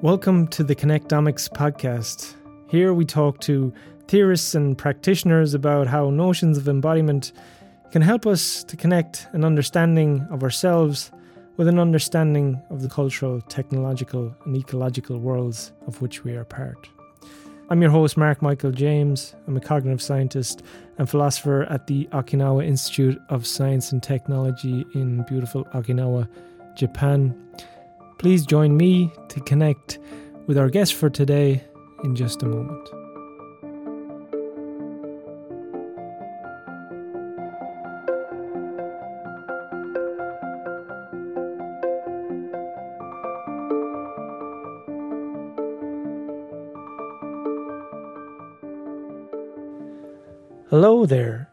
Welcome to the Connectomics podcast. Here we talk to theorists and practitioners about how notions of embodiment can help us to connect an understanding of ourselves with an understanding of the cultural, technological, and ecological worlds of which we are part. I'm your host, Mark Michael James. I'm a cognitive scientist and philosopher at the Okinawa Institute of Science and Technology in beautiful Okinawa, Japan. Please join me to connect with our guest for today in just a moment. Hello there.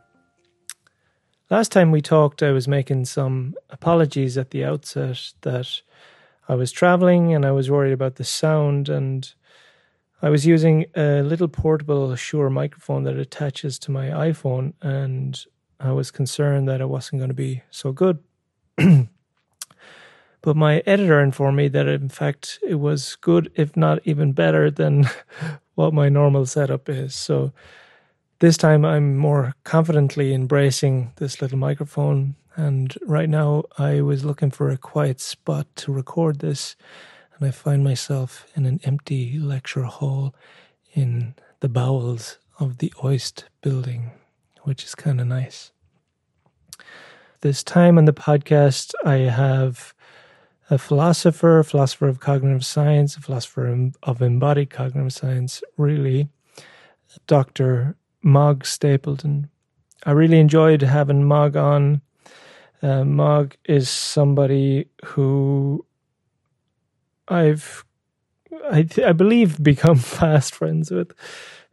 Last time we talked, I was making some apologies at the outset that I was traveling and I was worried about the sound and I was using a little portable Shure microphone that attaches to my iPhone and I was concerned that it wasn't going to be so good. but my editor informed me that in fact it was good if not even better than what my normal setup is. So this time I'm more confidently embracing this little microphone and right now, I was looking for a quiet spot to record this, and I find myself in an empty lecture hall in the bowels of the OIST building, which is kind of nice. This time on the podcast, I have a philosopher, a philosopher of cognitive science, a philosopher of embodied cognitive science, really, Dr. Mog Stapleton. I really enjoyed having Mog on uh, Mog is somebody who I've, I, I believe, become fast friends with.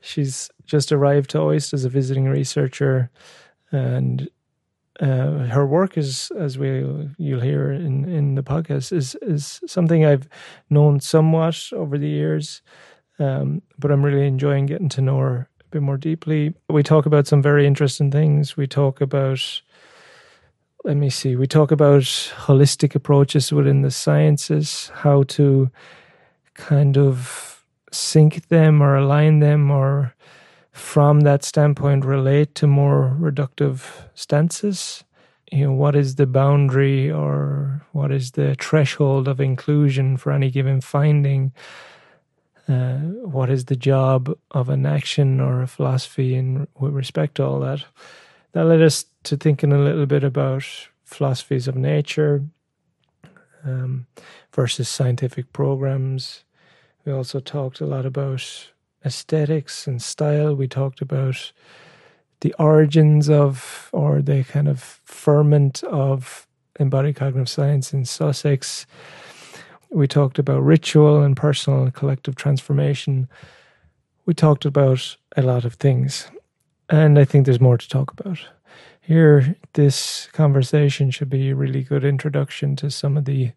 She's just arrived to OIST as a visiting researcher, and uh, her work is, as we you'll hear in, in the podcast, is is something I've known somewhat over the years, um, but I'm really enjoying getting to know her bit more deeply. We talk about some very interesting things. We talk about let me see, we talk about holistic approaches within the sciences, how to kind of sync them or align them or from that standpoint relate to more reductive stances you know what is the boundary or what is the threshold of inclusion for any given finding uh, what is the job of enaction or a philosophy in with respect to all that that led us to thinking a little bit about philosophies of nature um, versus scientific programs. We also talked a lot about aesthetics and style. We talked about the origins of, or the kind of ferment of embodied cognitive science in Sussex. We talked about ritual and personal and collective transformation. We talked about a lot of things. And I think there's more to talk about. Here, this conversation should be a really good introduction to some of the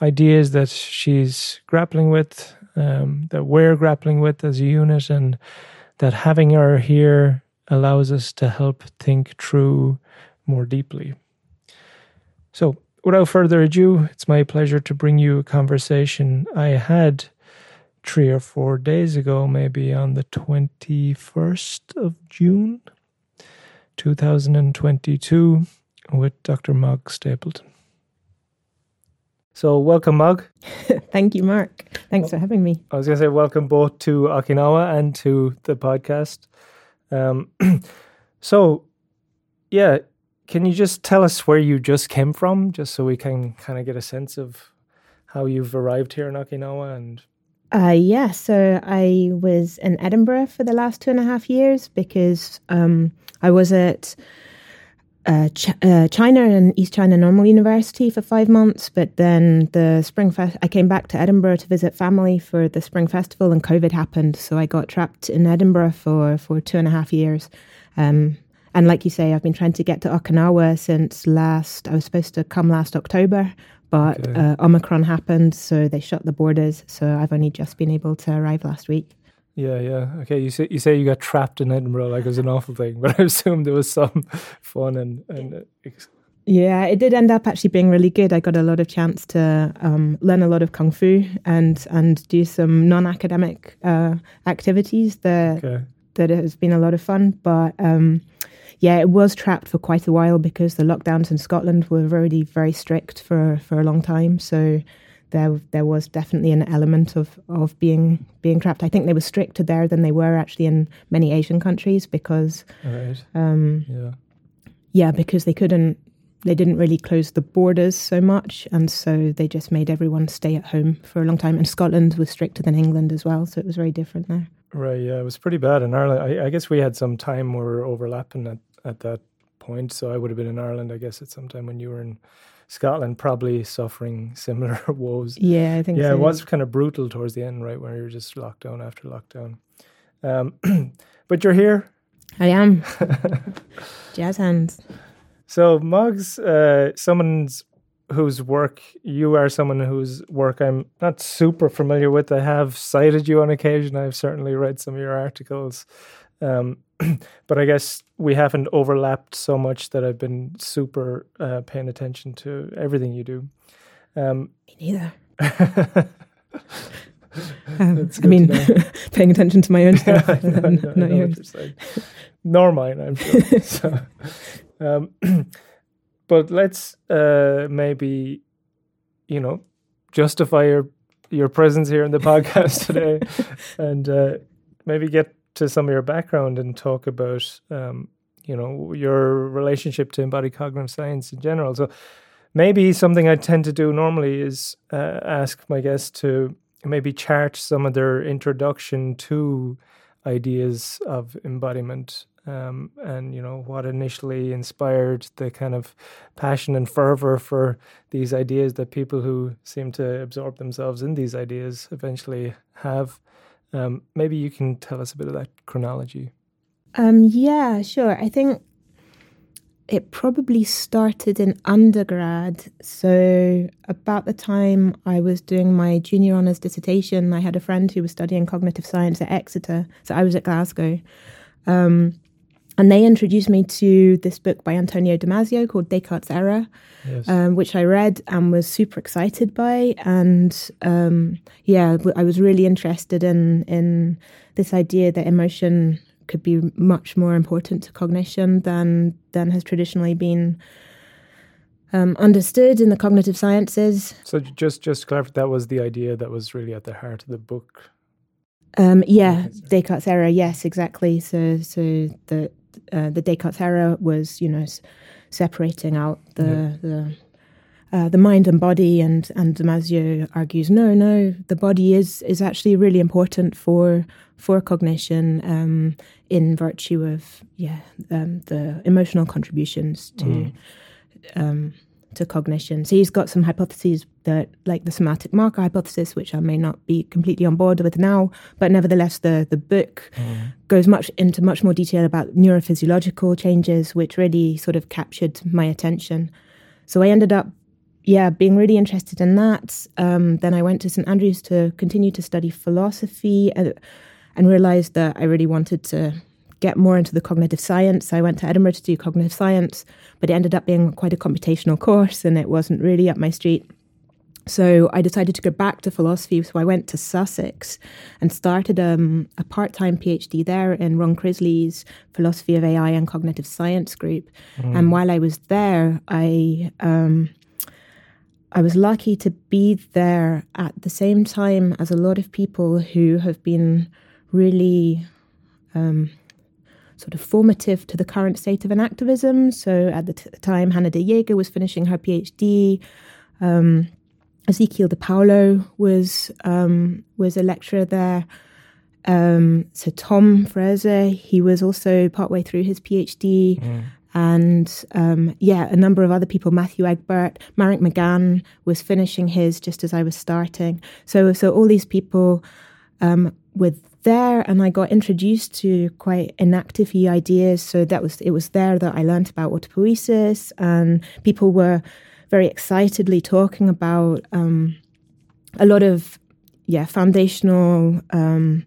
ideas that she's grappling with, um, that we're grappling with as a unit, and that having her here allows us to help think through more deeply. So, without further ado, it's my pleasure to bring you a conversation I had three or four days ago, maybe on the 21st of June, 2022, with Dr. Mog Stapleton. So, welcome, Mog. Thank you, Mark. Thanks for having me. I was going to say welcome both to Okinawa and to the podcast. Um, so, yeah, can you just tell us where you just came from, just so we can kind of get a sense of how you've arrived here in Okinawa and uh, yeah, so I was in Edinburgh for the last two and a half years because um, I was at uh, Ch- uh, China and East China Normal University for five months, but then the Spring Fest, I came back to Edinburgh to visit family for the Spring Festival, and COVID happened, so I got trapped in Edinburgh for for two and a half years. Um, and like you say, I've been trying to get to Okinawa since last. I was supposed to come last October, but okay. uh, Omicron happened, so they shut the borders. So I've only just been able to arrive last week. Yeah, yeah. Okay, you say you say you got trapped in Edinburgh like it was an awful thing, but I assume there was some fun and and. Uh, yeah, it did end up actually being really good. I got a lot of chance to um, learn a lot of kung fu and and do some non-academic uh, activities that okay. that has been a lot of fun. But um, yeah, it was trapped for quite a while because the lockdowns in Scotland were already very strict for, for a long time. So there there was definitely an element of, of being being trapped. I think they were stricter there than they were actually in many Asian countries because right. um, yeah. yeah, because they couldn't they didn't really close the borders so much and so they just made everyone stay at home for a long time. And Scotland was stricter than England as well, so it was very different there. Right, yeah, it was pretty bad in Ireland. I, I guess we had some time where we were overlapping at at that point. So I would have been in Ireland, I guess, at some time when you were in Scotland, probably suffering similar woes. Yeah, I think. Yeah, so. it was kind of brutal towards the end, right, where you're just lockdown after lockdown. Um, but you're here. I am. Jazz hands. So Mog's uh, someone's whose work you are someone whose work I'm not super familiar with. I have cited you on occasion. I've certainly read some of your articles. Um, but I guess we haven't overlapped so much that I've been super uh, paying attention to everything you do. Um, Me neither. um, I mean, paying attention to my own stuff, yeah, know, not, not yours. Nor mine, I'm sure. so, um, but let's uh, maybe, you know, justify your your presence here in the podcast today, and uh, maybe get to some of your background and talk about, um, you know, your relationship to embodied cognitive science in general. So maybe something I tend to do normally is uh, ask my guests to maybe chart some of their introduction to ideas of embodiment um, and you know what initially inspired the kind of passion and fervor for these ideas that people who seem to absorb themselves in these ideas eventually have um, maybe you can tell us a bit of that chronology. Um, yeah, sure. I think it probably started in undergrad. So, about the time I was doing my junior honours dissertation, I had a friend who was studying cognitive science at Exeter. So, I was at Glasgow. Um, and they introduced me to this book by Antonio Damasio called Descartes' Error, yes. um, which I read and was super excited by. And um, yeah, I was really interested in in this idea that emotion could be much more important to cognition than than has traditionally been um, understood in the cognitive sciences. So just just to clarify, that was the idea that was really at the heart of the book. Um, yeah, Descartes' error. Yes, exactly. So, so the uh, the Descartes' error was, you know, s- separating out the yeah. the uh, the mind and body, and and Damasio argues, no, no, the body is is actually really important for for cognition um, in virtue of yeah um, the emotional contributions to mm. um, to cognition. So he's got some hypotheses that, like the somatic marker hypothesis, which I may not be completely on board with now, but nevertheless, the the book mm. goes much into much more detail about neurophysiological changes, which really sort of captured my attention. So I ended up, yeah, being really interested in that. Um, then I went to St Andrews to continue to study philosophy and, and realized that I really wanted to get more into the cognitive science. I went to Edinburgh to do cognitive science, but it ended up being quite a computational course and it wasn't really up my street. So I decided to go back to philosophy. So I went to Sussex and started um, a part time PhD there in Ron Chrisley's Philosophy of AI and Cognitive Science group. Mm. And while I was there, I um, I was lucky to be there at the same time as a lot of people who have been really um, sort of formative to the current state of enactivism. So at the t- time, Hannah De Jaegher was finishing her PhD. Um, Ezequiel Di Paolo was um, was a lecturer there. Um, so Tom Froese, he was also partway through his PhD. Mm. And um, yeah, a number of other people, Matthew Egbert, Marek McGann was finishing his just as I was starting. So, so all these people um, with there and I got introduced to quite enactive ideas. So that was it was there that I learned about autopoiesis and people were very excitedly talking about um, a lot of yeah foundational um,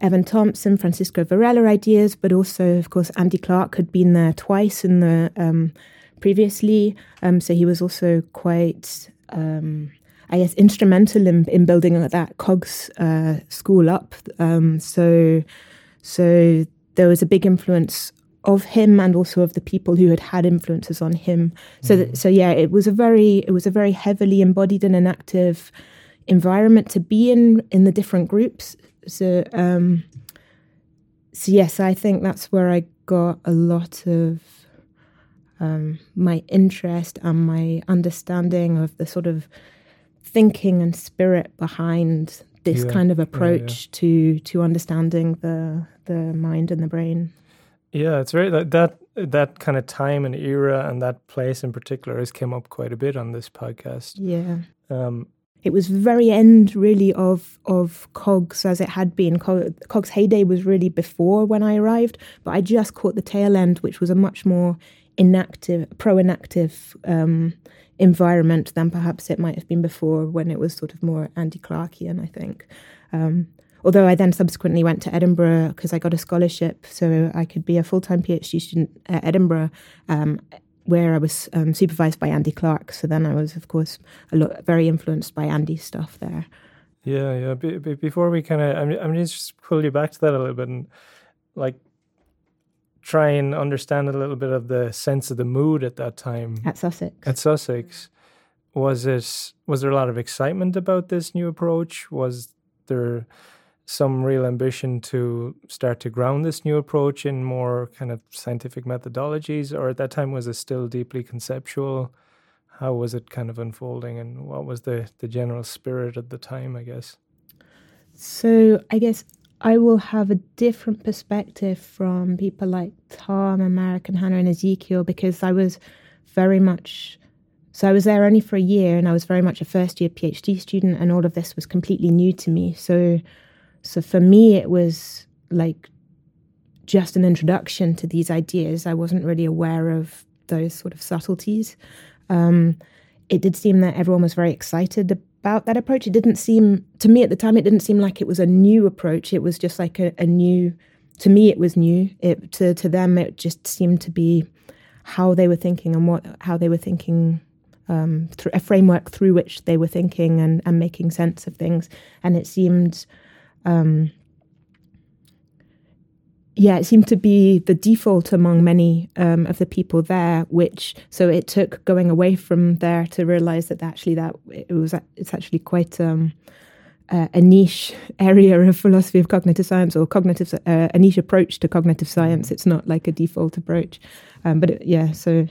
Evan Thompson, Francisco Varela ideas, but also of course Andy Clark had been there twice in the um, previously, um, so he was also quite. I guess instrumental in, in building that Cogs uh, school up. Um, so, so there was a big influence of him and also of the people who had had influences on him. So, mm. that, so yeah, it was a very it was a very heavily embodied and enactive environment to be in in the different groups. So, um, so yes, I think that's where I got a lot of um, my interest and my understanding of the sort of thinking and spirit behind this yeah. kind of approach yeah, to to understanding the the mind and the brain. Yeah, it's very that that that kind of time and era and that place in particular has come up quite a bit on this podcast. Yeah. Um, it was very end really of of cogs as it had been cogs heyday was really before when i arrived but i just caught the tail end which was a much more enactive pro enactive um, environment than perhaps it might have been before when it was sort of more Andy Clarkian, I think. Um, although I then subsequently went to Edinburgh because I got a scholarship, so I could be a full time PhD student at Edinburgh, um, where I was um, supervised by Andy Clark. So then I was, of course, a lot very influenced by Andy's stuff there. Yeah, yeah. Be, be, before we kind of, I'm, I'm just pull you back to that a little bit, and like try and understand a little bit of the sense of the mood at that time at Sussex. At Sussex, was it was there a lot of excitement about this new approach? Was there some real ambition to start to ground this new approach in more kind of scientific methodologies, or at that time was it still deeply conceptual? How was it kind of unfolding, and what was the the general spirit at the time? I guess. So I guess I will have a different perspective from people like Tom and and Hannah and Ezequiel because I was very much so I was there only for a year and I was very much a first year PhD student and all of this was completely new to me. So so for me it was like just an introduction to these ideas. I wasn't really aware of those sort of subtleties. Um, it did seem that everyone was very excited about that approach. It didn't seem to me at the time. It didn't seem like it was a new approach. It was just like a, a new. To me, it was new. It to to them, it just seemed to be how they were thinking and what how they were thinking um, through a framework through which they were thinking and, and making sense of things. And it seemed um, yeah, it seemed to be the default among many um, of the people there. Which so it took going away from there to realize that actually that it was it's actually quite um, uh, a niche area of philosophy of cognitive science or cognitive uh, a niche approach to cognitive science. It's not like a default approach, um, but it, yeah, so.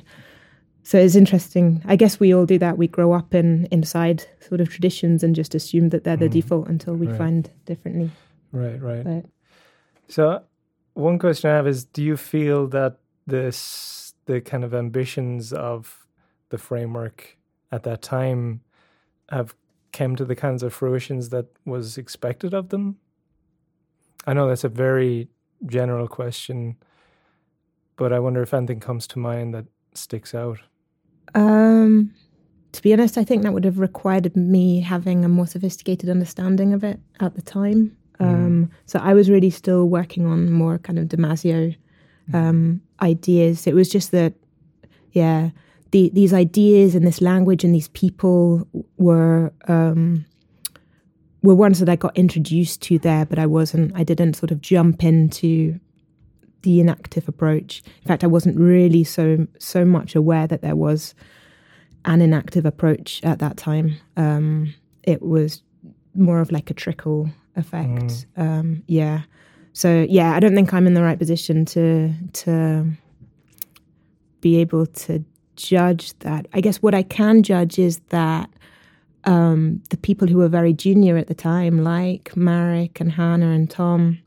So it's interesting. I guess we all do that. We grow up in inside sort of traditions and just assume that they're the mm. default until we right. find differently. Right, right. But, so one question I have is: Do you feel that this the kind of ambitions of the framework at that time have came to the kinds of fruitions that was expected of them? I know that's a very general question, but I wonder if anything comes to mind that sticks out. Um, to be honest, I think that would have required me having a more sophisticated understanding of it at the time. Mm. Um, so I was really still working on more kind of Damasio mm. um, ideas. It was just that, yeah, the, these ideas and this language and these people were um, were ones that I got introduced to there, but I wasn't. I didn't sort of jump into the enactive approach. In fact, I wasn't really so so much aware that there was an enactive approach at that time. Um, it was more of like a trickle effect. Mm. Um, yeah. So yeah, I don't think I'm in the right position to to be able to judge that. I guess what I can judge is that um, the people who were very junior at the time, like Marek and Hannah and Tom,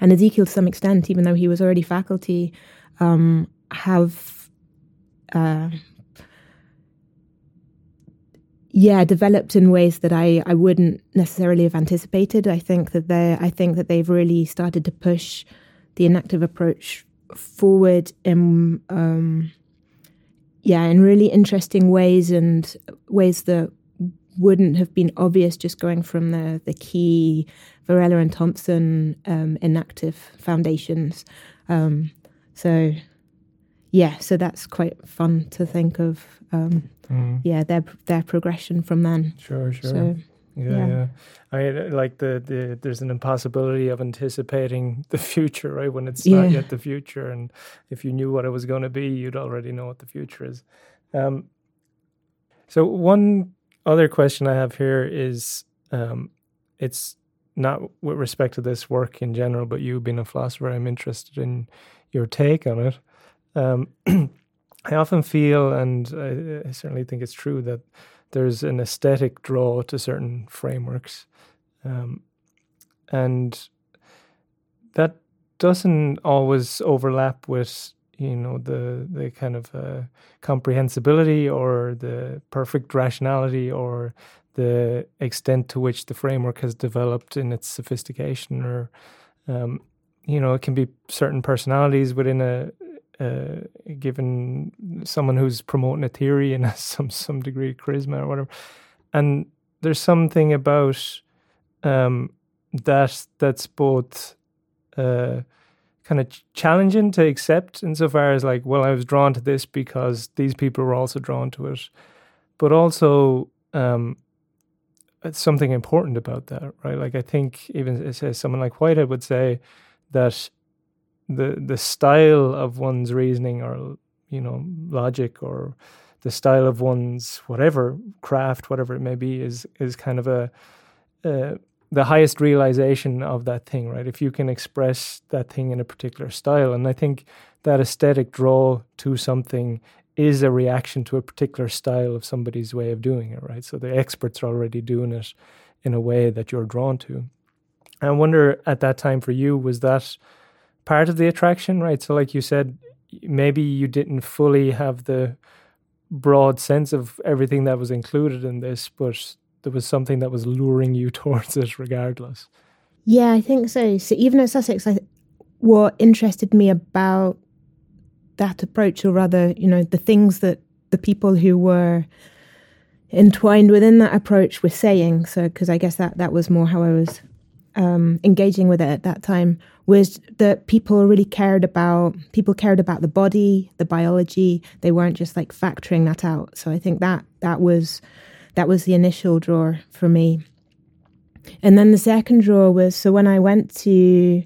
and Ezequiel to some extent, even though he was already faculty, um, have uh, yeah developed in ways that I, I wouldn't necessarily have anticipated. I think that they I think that they've really started to push the enactive approach forward in um, yeah, in really interesting ways and ways that wouldn't have been obvious just going from the the key Varela and Thompson um, enactive foundations. Um, so yeah, so that's quite fun to think of. Um, mm. Yeah, their their progression from then. Sure, sure. So, yeah, yeah, yeah. I mean, like the, the there's an impossibility of anticipating the future, right? When it's yeah. not yet the future, and if you knew what it was going to be, you'd already know what the future is. Um, so one other question I have here is, um, it's not with respect to this work in general, but you being a philosopher, I'm interested in your take on it. Um, I often feel, and I, I, certainly think it's true, that there's an aesthetic draw to certain frameworks. Um, and that doesn't always overlap with you know the the kind of uh, comprehensibility or the perfect rationality or the extent to which the framework has developed in its sophistication or um, you know it can be certain personalities within a, a, given someone who's promoting a theory and has some some degree of charisma or whatever and there's something about um, that that's both uh, kind of challenging to accept insofar as like, well, I was drawn to this because these people were also drawn to it, but also um, it's something important about that, right? Like I think even it says someone like Whitehead would say that the the style of one's reasoning or you know logic or the style of one's whatever craft, whatever it may be, is is kind of a, a the highest realization of that thing, right? If you can express that thing in a particular style. And I think that aesthetic draw to something is a reaction to a particular style of somebody's way of doing it, right? So the experts are already doing it in a way that you're drawn to. I wonder at that time for you, was that part of the attraction, right? So, like you said, maybe you didn't fully have the broad sense of everything that was included in this, but there was something that was luring you towards it regardless. Yeah, I think so. So even at Sussex, I, what interested me about that approach, or rather, you know, the things that the people who were entwined within that approach were saying. So, because I guess that that was more how I was um, engaging with it at that time, was that people really cared about people cared about the body, the biology. They weren't just like factoring that out. So I think that that was that was the initial draw for me. And then the second draw was so when I went to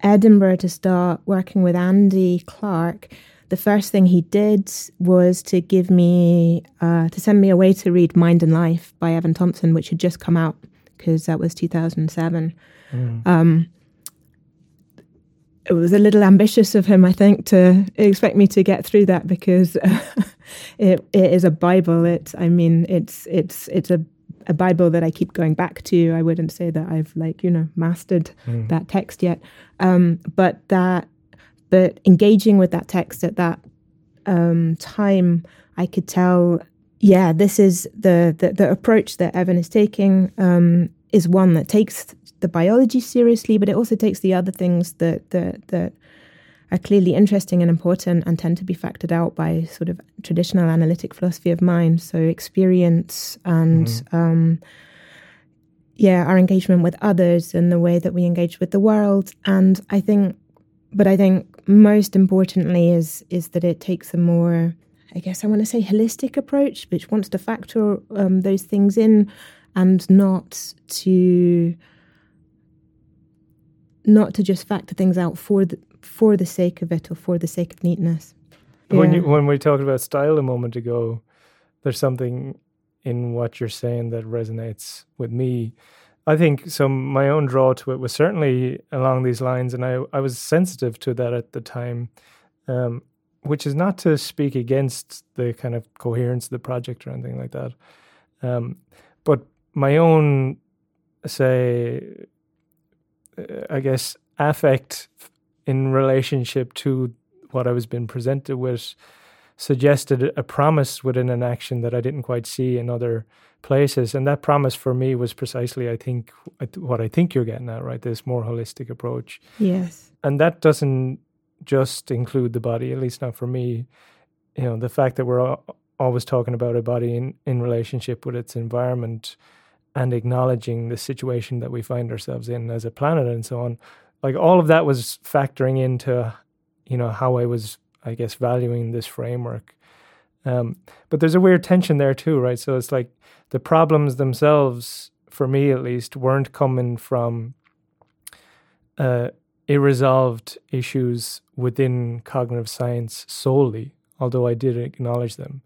Edinburgh to start working with Andy Clark, the first thing he did was to give me, uh, to send me away to read Mind in Life by Evan Thompson, which had just come out because that was 2007. Mm. Um, it was a little ambitious of him, I think, to expect me to get through that because it, it is a Bible. It, I mean, it's it's it's a a Bible that I keep going back to. I wouldn't say that I've like you know mastered mm. that text yet, um, but that but engaging with that text at that um, time, I could tell. Yeah, this is the the, the approach that Evan is taking um, is one that takes the biology seriously, but it also takes the other things that that that are clearly interesting and important and tend to be factored out by sort of traditional analytic philosophy of mind. So experience and mm-hmm. um, yeah, our engagement with others and the way that we engage with the world. And I think, but I think most importantly is is that it takes a more, I guess I want to say holistic approach, which wants to factor um, those things in and not to not to just factor things out for the for the sake of it or for the sake of neatness. When you when we talked about style a moment ago, there's something in what you're saying that resonates with me. I think so. My own draw to it was certainly along these lines, and I I was sensitive to that at the time, um, which is not to speak against the kind of coherence of the project or anything like that, um, but my own say I guess, affect in relationship to what I was being presented with suggested a promise within enaction that I didn't quite see in other places. And that promise for me was precisely, I think, what I think you're getting at, right? This more holistic approach. Yes. And that doesn't just include the body, at least not for me. you know the fact that we're always talking about a body in, in relationship with its environment and acknowledging the situation that we find ourselves in as a planet and so on like all of that was factoring into you know how i was i guess valuing this framework um, but there's a weird tension there too right so it's like the problems themselves for me at least weren't coming from uh, irresolved issues within cognitive science solely although i did acknowledge them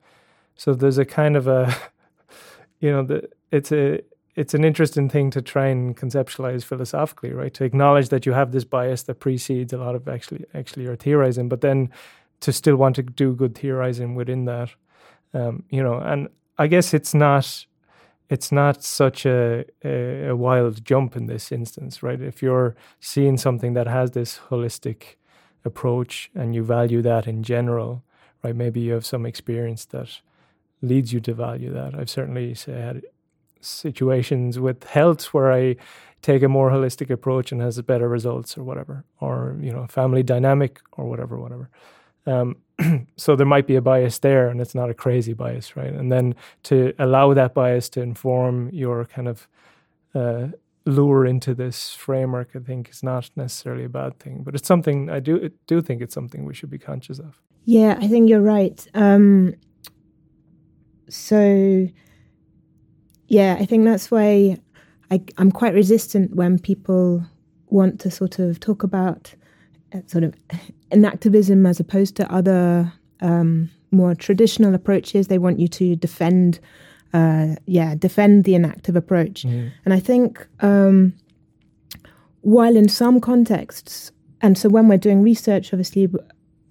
so there's a kind of a you know the, it's a it's an interesting thing to try and conceptualize philosophically, right? To acknowledge that you have this bias that precedes a lot of actually actually your theorizing, but then to still want to do good theorizing within that, um, you know. And I guess it's not it's not such a, a, a wild jump in this instance, right? If you're seeing something that has this holistic approach and you value that in general, right? Maybe you have some experience that leads you to value that. I've certainly had situations with health where I take a more holistic approach and has better results or whatever, or you know, family dynamic or whatever, whatever. Um, so there might be a bias there, and it's not a crazy bias, right? And then to allow that bias to inform your kind of uh, lure into this framework, I think is not necessarily a bad thing, but it's something I do do think it's something we should be conscious of. Yeah, I think you're right. Um, so yeah, I think that's why I, am quite resistant when people want to sort of talk about sort of enactivism as opposed to other um, more traditional approaches. They want you to defend, uh, yeah, defend the enactive approach. Mm. And I think um, while in some contexts, and so when we're doing research, obviously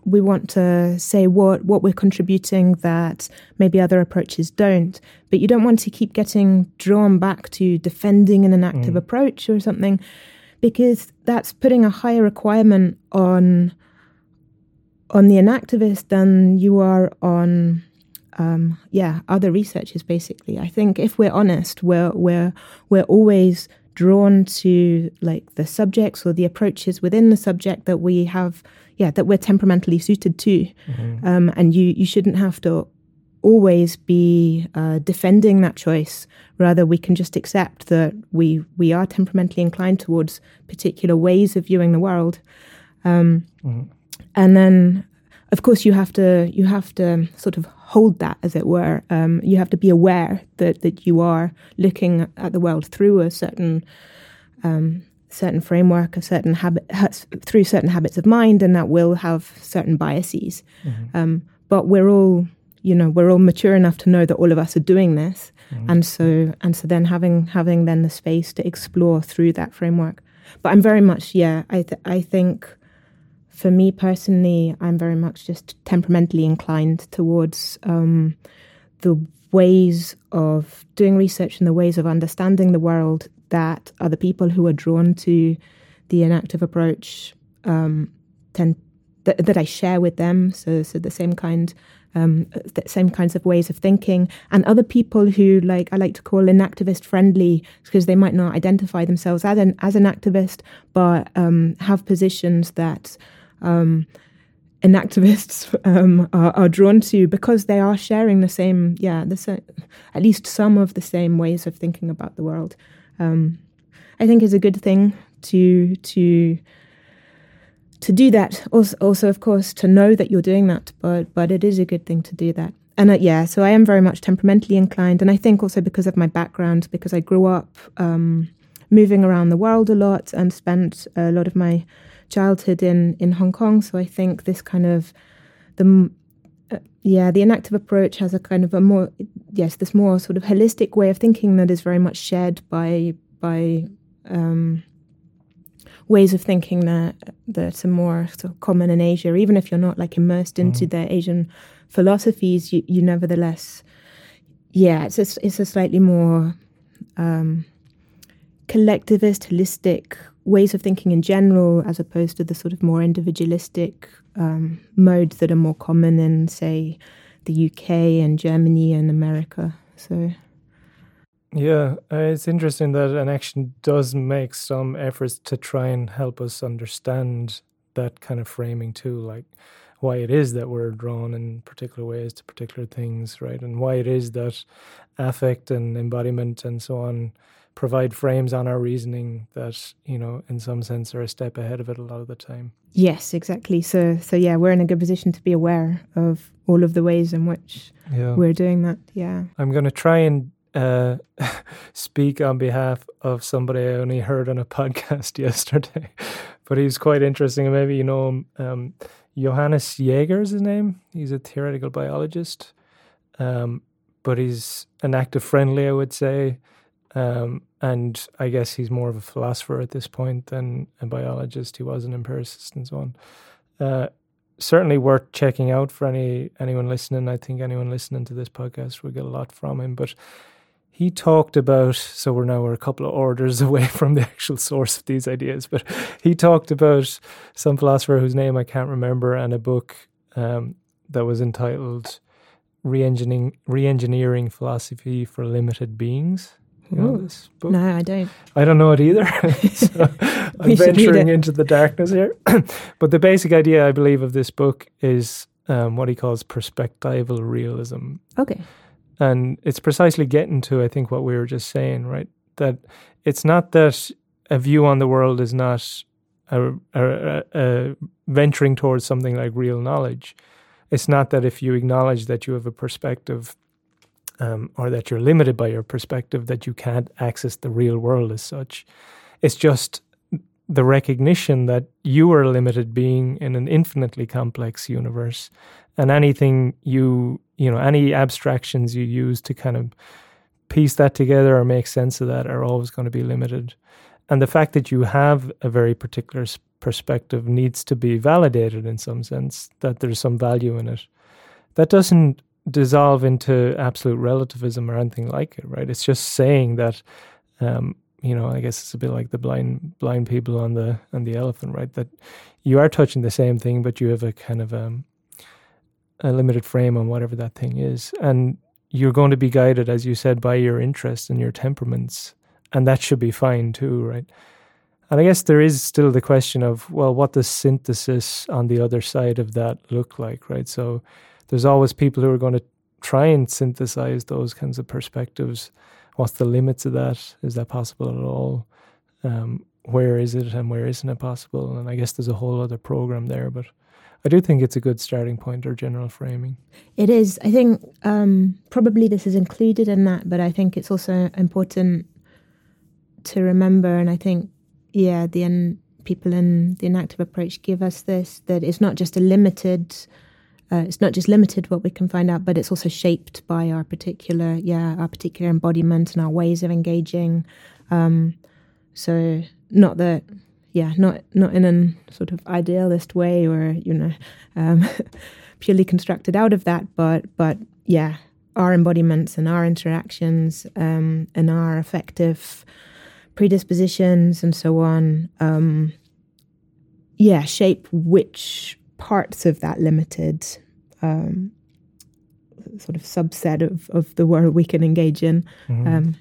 we want to say what what we're contributing that maybe other approaches don't but you don't want to keep getting drawn back to defending an enactive mm. approach or something because that's putting a higher requirement on on the enactivist than you are on um, yeah other researchers basically i think if we're honest we're we're we're always drawn to like the subjects or the approaches within the subject that we have yeah that we're temperamentally suited to mm-hmm. um, and you you shouldn't have to always be uh, defending that choice rather we can just accept that we we are temperamentally inclined towards particular ways of viewing the world um, mm-hmm. and then of course you have to you have to sort of hold that as it were um, you have to be aware that that you are looking at the world through a certain um, certain framework, a certain habit through certain habits of mind, and that will have certain biases. Mm-hmm. Um, but we're all, you know, we're all mature enough to know that all of us are doing this, mm-hmm. and so and so then having having then the space to explore through that framework. But I'm very much, yeah, I th- I think. For me personally, I'm very much just temperamentally inclined towards um, the ways of doing research and the ways of understanding the world that other people who are drawn to the enactive approach um, tend th- that I share with them. So, so the same kind, um, the same kinds of ways of thinking, and other people who like I like to call enactivist friendly because they might not identify themselves as an as an activist, but um, have positions that. Um, enactivists um, are, are, drawn to because they are sharing the same, yeah, the at least some of the same ways of thinking about the world um, I think is a good thing to to to do that. Also, also, of course, to know that you're doing that, but but it is a good thing to do that. And uh, yeah, so I am very much temperamentally inclined, and I think also because of my background, because I grew up um, moving around the world a lot and spent a lot of my childhood in in Hong Kong. So I think this kind of the uh, yeah, the enactive approach has a kind of a more yes, this more sort of holistic way of thinking that is very much shared by by um, ways of thinking that that are more sort of common in Asia. Even if you're not like immersed into mm. the Asian philosophies, you, you nevertheless, yeah, it's a, it's a slightly more um, collectivist, holistic ways of thinking in general, as opposed to the sort of more individualistic um, modes that are more common in, say, the UK and Germany and America. So. Yeah, uh, it's interesting that enaction does make some efforts to try and help us understand that kind of framing too. Like why it is that we're drawn in particular ways to particular things, right? And why it is that affect and embodiment and so on provide frames on our reasoning that, you know, in some sense are a step ahead of it a lot of the time. Yes, exactly. So so yeah, we're in a good position to be aware of all of the ways in which yeah. we're doing that. Yeah. I'm gonna try and uh, speak on behalf of somebody I only heard on a podcast yesterday, but he's quite interesting. Maybe you know him. Um, Johannes Jaeger is his name. He's a theoretical biologist, um, but he's enactive friendly, I would say. Um, and I guess he's more of a philosopher at this point than a biologist. He was an empiricist and so on. Uh, certainly worth checking out for any anyone listening. I think anyone listening to this podcast will get a lot from him. But he talked about so we're now we're a couple of orders away from the actual source of these ideas but he talked about some philosopher whose name i can't remember and a book um, that was entitled re-engineering, re-engineering philosophy for limited beings. You know this book? no i don't. I don't know it either. So i'm venturing into the darkness here. But the basic idea i believe of this book is um, what he calls perspectival realism. Okay and it's precisely getting to, I think, what we were just saying, right? That it's not that a view on the world is not a, a, a venturing towards something like real knowledge. It's not that if you acknowledge that you have a perspective um, or that you're limited by your perspective, that you can't access the real world as such. It's just the recognition that you are a limited being in an infinitely complex universe and anything you you know any abstractions you use to kind of piece that together or make sense of that are always going to be limited. And the fact that you have a very particular perspective needs to be validated in some sense that there's some value in it. That doesn't dissolve into absolute relativism or anything like it right? It's just saying that um, you know i guess it's a bit like the blind blind people on the on the elephant right that you are touching the same thing but you have a kind of um, a limited frame on whatever that thing is. And you're going to be guided, as you said, by your interests and your temperaments. And that should be fine too, right? And I guess there is still the question of, well, what does synthesis on the other side of that look like, right? So there's always people who are going to try and synthesize those kinds of perspectives. What's the limits of that? Is that possible at all? Um, where is it and where isn't it possible? And I guess there's a whole other program there, but I do think it's a good starting point or general framing. It is. I think um, probably this is included in that, but I think it's also important to remember. And I think, yeah, the in, people in the enactive approach give us this that it's not just a limited. Uh, it's not just limited what we can find out, but it's also shaped by our particular, yeah, our particular embodiment and our ways of engaging. Um, so, not that yeah, not not in a sort of idealist way or you know um, purely constructed out of that, but but yeah, our embodiments and our interactions um, and our affective predispositions and so on, um, yeah, shape which parts of that limited um, sort of subset of, of the world we can engage in. Mm-hmm. Um,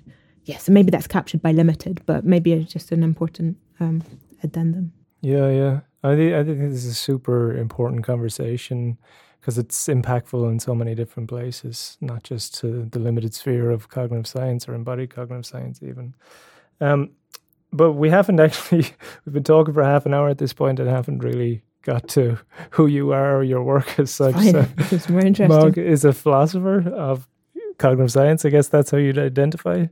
yes, yeah, so maybe that's captured by limited, but maybe just an important um, addendum. Yeah, yeah. I think I think this is a super important conversation because it's impactful in so many different places, not just to the limited sphere of cognitive science or embodied cognitive science, even. Um, but we haven't actually we've been talking for half an hour at this point and haven't really got to who you are or your work as such. Fine. So, it's more interesting. Mog is a philosopher of cognitive science. I guess that's how you'd identify.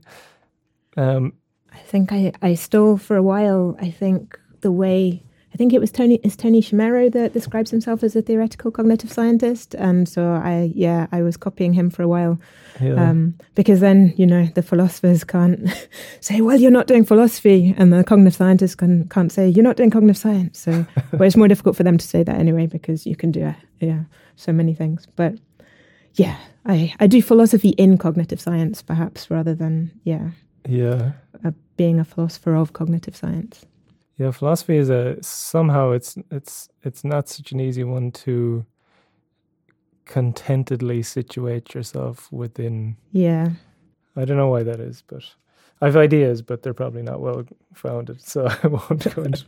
Um, I think I, I stole for a while. I think the way I think it was Tony is Tony Chemero that describes himself as a theoretical cognitive scientist, and so I yeah I was copying him for a while, yeah. um, because then you know the philosophers can't say well you're not doing philosophy, and the cognitive scientists can can't say you're not doing cognitive science. So well, it's more difficult for them to say that anyway because you can do uh, yeah so many things, but yeah I I do philosophy in cognitive science perhaps rather than yeah yeah uh, being a philosopher of cognitive science. Yeah, philosophy is a somehow it's it's it's not such an easy one to contentedly situate yourself within. Yeah. I don't know why that is, but I've ideas, but they're probably not well founded, so I won't go into.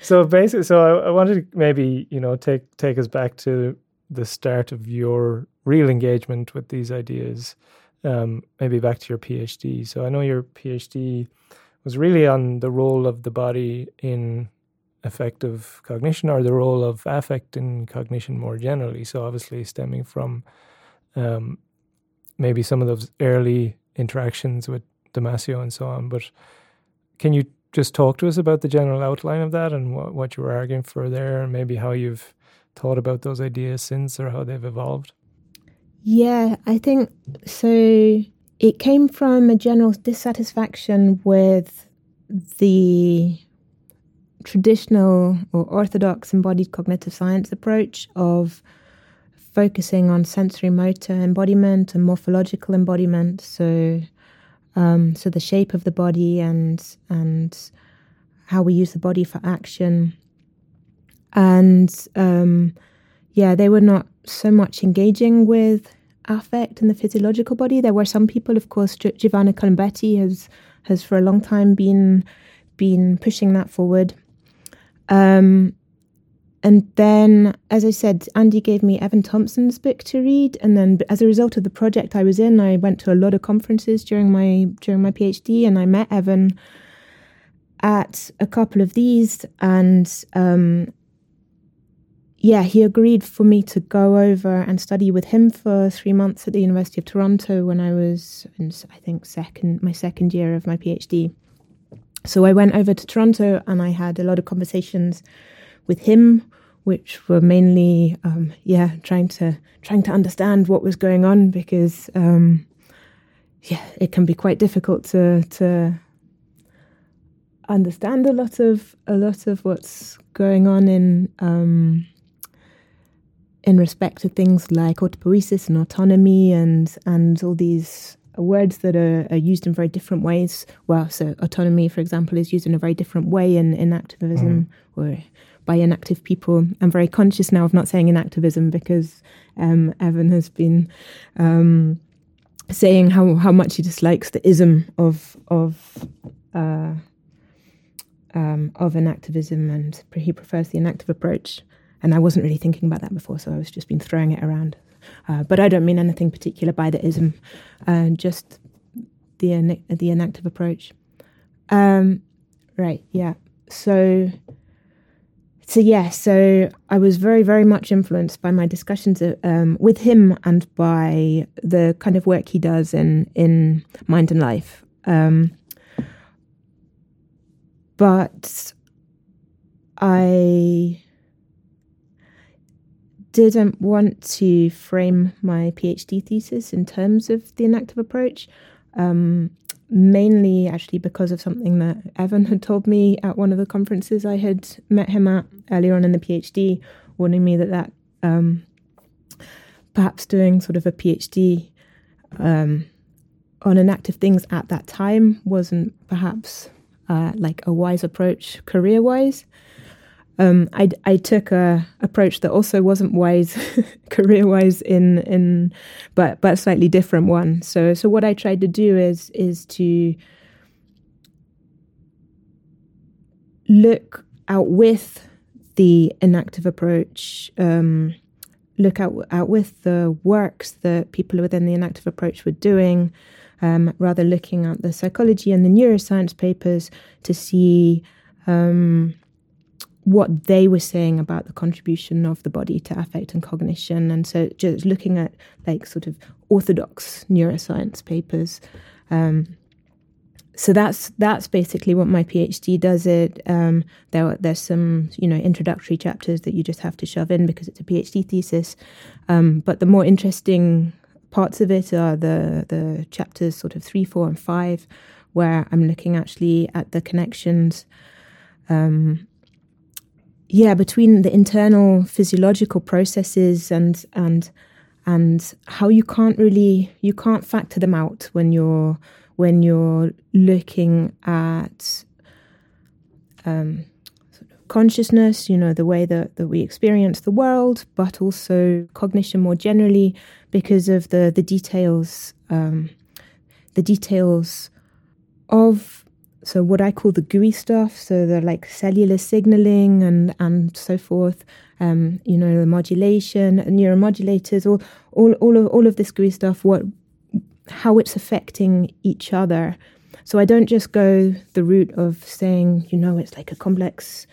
so basically, so I, I wanted to maybe you know take take us back to the start of your real engagement with these ideas, um, maybe back to your PhD. So I know your PhD was really on the role of the body in affective cognition or the role of affect in cognition more generally. So obviously stemming from um, maybe some of those early interactions with Damasio and so on. But can you just talk to us about the general outline of that and what, what you were arguing for there, and maybe how you've thought about those ideas since or how they've evolved? Yeah, I think so. It came from a general dissatisfaction with the traditional or orthodox embodied cognitive science approach of focusing on sensory motor embodiment and morphological embodiment. So, um, so the shape of the body and and how we use the body for action. And um, yeah, they were not so much engaging with affect in the physiological body. There were some people, of course, Giovanna Colombetti has has for a long time been been pushing that forward. Um, and then, as I said, Andy gave me Evan Thompson's book to read, and then as a result of the project I was in, I went to a lot of conferences during my during my PhD, and I met Evan at a couple of these, and um, yeah, he agreed for me to go over and study with him for three months at the University of Toronto when I was, in, I think, second my second year of my PhD. So I went over to Toronto, and I had a lot of conversations with him, which were mainly, um, yeah, trying to trying to understand what was going on because, um, yeah, it can be quite difficult to to understand a lot of a lot of what's going on in um, in respect to things like autopoiesis and autonomy and and all these words that are, are, used in very different ways. Well, so autonomy, for example, is used in a very different way in, enactivism mm. or by enactive people. I'm very conscious now of not saying enactivism because um, Evan has been um, saying how, how much he dislikes the ism of of uh, um, of enactivism, and he prefers the enactive approach. And I wasn't really thinking about that before, so I was just been throwing it around. Uh, but I don't mean anything particular by the ism, uh, just the the enactive approach. Um, right, yeah. So so yeah, so I was very, very much influenced by my discussions um, with him and by the kind of work he does in in Mind and Life. Um, but I didn't want to frame my PhD thesis in terms of the enactive approach. Um, mainly actually because of something that Evan had told me at one of the conferences I had met him at earlier on in the PhD, warning me that that um, perhaps doing sort of a PhD um, on enactive things at that time wasn't perhaps uh, like a wise approach career wise. Um, I, I took a approach that also wasn't wise career wise in in but but a slightly different one. So so what I tried to do is is to look out with the enactive approach, um, look out out with the works that people within the enactive approach were doing, um, rather looking at the psychology and the neuroscience papers to see. Um, what they were saying about the contribution of the body to affect and cognition. And so just looking at like sort of orthodox neuroscience papers. Um, so that's that's basically what my PhD does. It um, there there's some you know introductory chapters that you just have to shove in because it's a PhD thesis, um, but the more interesting parts of it are the the chapters sort of three, four, and five, where I'm looking actually at the connections um, yeah, between the internal physiological processes and and and how you can't really you can't factor them out when you're when you're looking at um, sort of consciousness, you know, the way that, that we experience the world, but also cognition more generally because of the the details um, the details of so what I call the gooey stuff, so the like cellular signaling and and so forth. Um, you know, the modulation, neuromodulators, all all all of all of this gooey stuff. What how it's affecting each other. So I don't just go the route of saying, you know, it's like a complex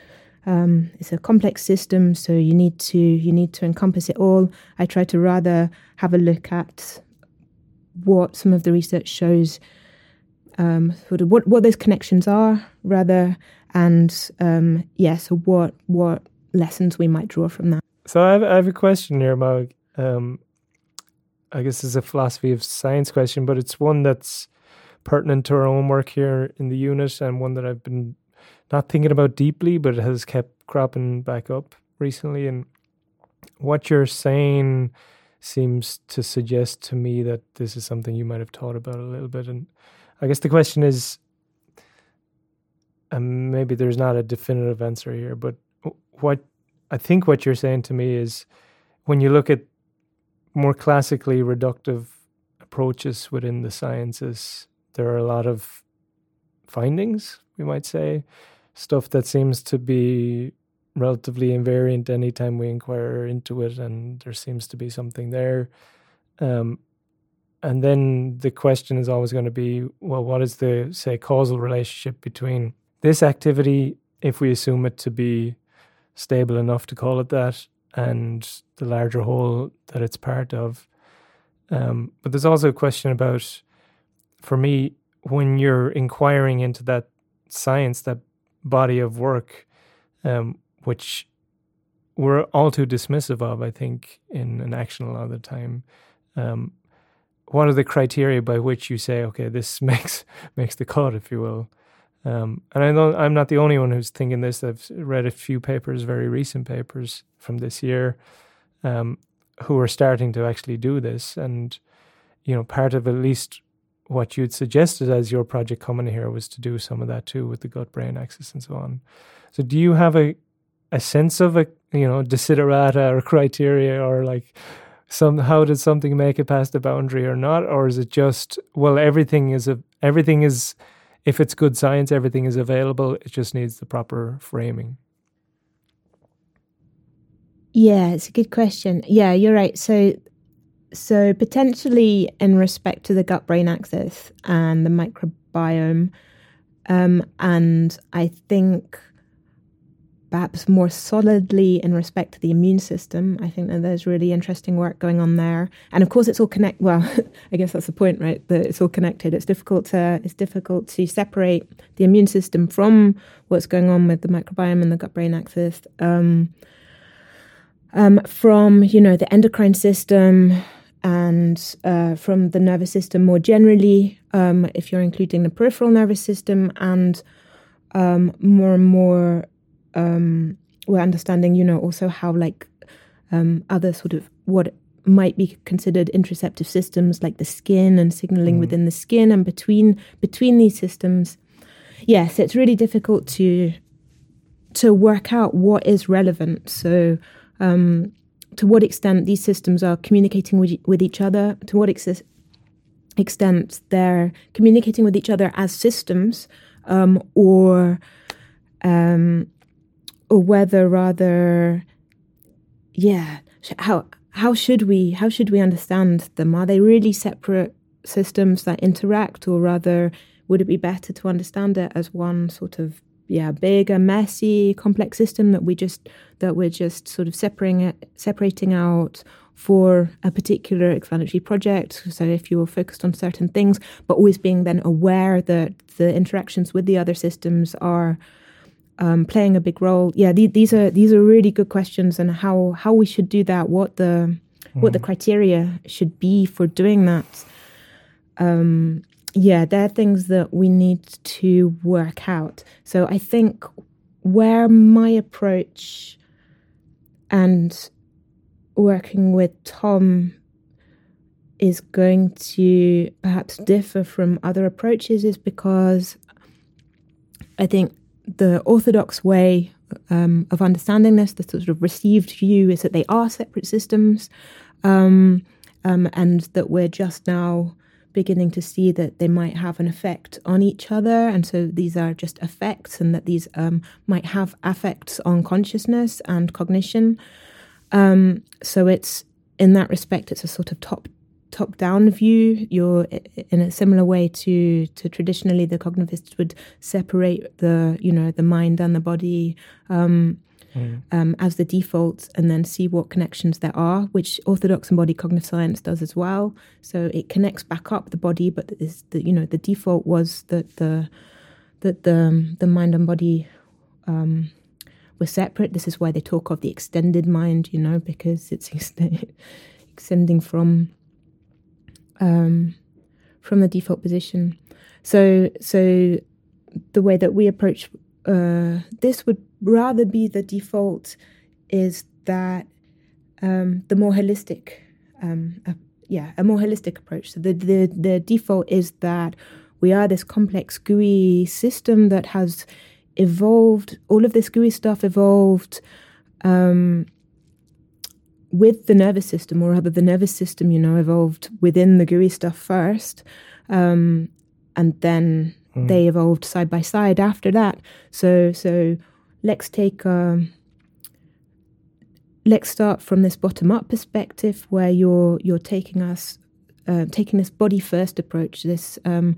um, it's a complex system, so you need to you need to encompass it all. I try to rather have a look at what some of the research shows, um, sort of what what those connections are, rather, and um, yeah, so what what lessons we might draw from that. So I have, I have a question here, Mog. Um, I guess it's a philosophy of science question, but it's one that's pertinent to our own work here in the unit and one that I've been not thinking about deeply, but it has kept cropping back up recently. And what you're saying seems to suggest to me that this is something you might have thought about a little bit. And I guess the question is, and maybe there's not a definitive answer here, but what I think what you're saying to me is when you look at more classically reductive approaches within the sciences, there are a lot of findings, we might say, stuff that seems to be relatively invariant anytime we inquire into it, and there seems to be something there. Um, and then the question is always going to be well, what is the, say, causal relationship between this activity, if we assume it to be stable enough to call it that, and the larger whole that it's part of? Um, but there's also a question about, for me, when you're inquiring into that science, that body of work, um, which we're all too dismissive of, I think, in enaction a lot of the time. Um, what are the criteria by which you say, okay, this makes makes the cut, if you will? Um, and I know I'm not the only one who's thinking this. I've read a few papers, very recent papers from this year, um, who are starting to actually do this. And you know, part of at least what you'd suggested as your project coming here was to do some of that too with the gut brain axis and so on. So do you have a a sense of a you know desiderata or criteria or like some how did something make it past the boundary or not? Or is it just well everything is a everything is if it's good science everything is available. It just needs the proper framing. Yeah it's a good question. Yeah you're right. So so, potentially in respect to the gut brain axis and the microbiome, um, and I think perhaps more solidly in respect to the immune system. I think that there's really interesting work going on there, and of course, it's all connect. Well, I guess that's the point, right? That it's all connected. It's difficult to it's difficult to separate the immune system from what's going on with the microbiome and the gut brain axis. Um, um, from you know the endocrine system and uh, from the nervous system more generally, um, if you're including the peripheral nervous system, and um, more and more um, we're understanding, you know, also how like um, other sort of what might be considered interoceptive systems, like the skin and signaling mm. within the skin and between between these systems. Yes, it's really difficult to to work out what is relevant. So um, to what extent these systems are communicating with, with each other, to what ex- extent they're communicating with each other as systems, um, or um, or whether rather, yeah, how how should we how should we understand them? Are they really separate systems that interact, or rather, would it be better to understand it as one sort of yeah bigger messy complex system that we just that we're just sort of separating it, separating out for a particular explanatory project so if you're focused on certain things but always being then aware that the interactions with the other systems are um, playing a big role yeah th- these are these are really good questions and how how we should do that what the mm. what the mm. criteria should be for doing that um, yeah, they're things that we need to work out. So I think where my approach and working with Tom is going to perhaps differ from other approaches is because I think the orthodox way um, of understanding this, the sort of received view, is that they are separate systems um, um, and that we're just now beginning to see that they might have an effect on each other. And so these are just effects, and that these um, might have effects on consciousness and cognition. Um, so it's in that respect, it's a sort of top top down view. You're in a similar way to to traditionally the cognitivists would separate the you know the mind and the body. Um, mm. um, as the default and then see what connections there are, which orthodox embodied cognitive science does as well. So it connects back up the body, but is the, you know the default was that the that the um, the mind and body um, were separate. This is why they talk of the extended mind, you know, because it's extending from um, from the default position. So so the way that we approach uh, this would rather be the default is that um, the more holistic, um, uh, yeah, a more holistic approach. So the, the the default is that we are this complex gooey system that has evolved. All of this gooey stuff evolved um, with the nervous system, or rather, the nervous system, you know, evolved within the gooey stuff first, um, and then mm. they evolved side by side after that. So so let's take um, let's start from this bottom up perspective where you're you're taking us uh, taking this body first approach. This um,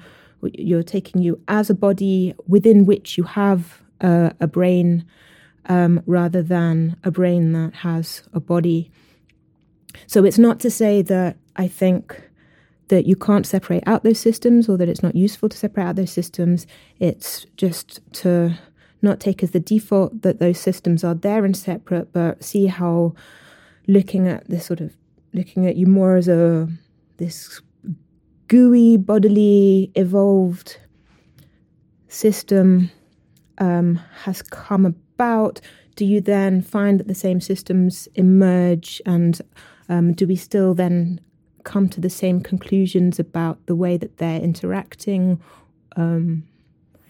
you're taking you as a body within which you have uh, a brain. Um, rather than a brain that has a body. So it's not to say that I think that you can't separate out those systems or that it's not useful to separate out those systems. It's just to not take as the default that those systems are there and separate, but see how looking at this sort of looking at you more as a this gooey, bodily, evolved system um, has come about. Do you then find that the same systems emerge, and um, do we still then come to the same conclusions about the way that they're interacting. Um,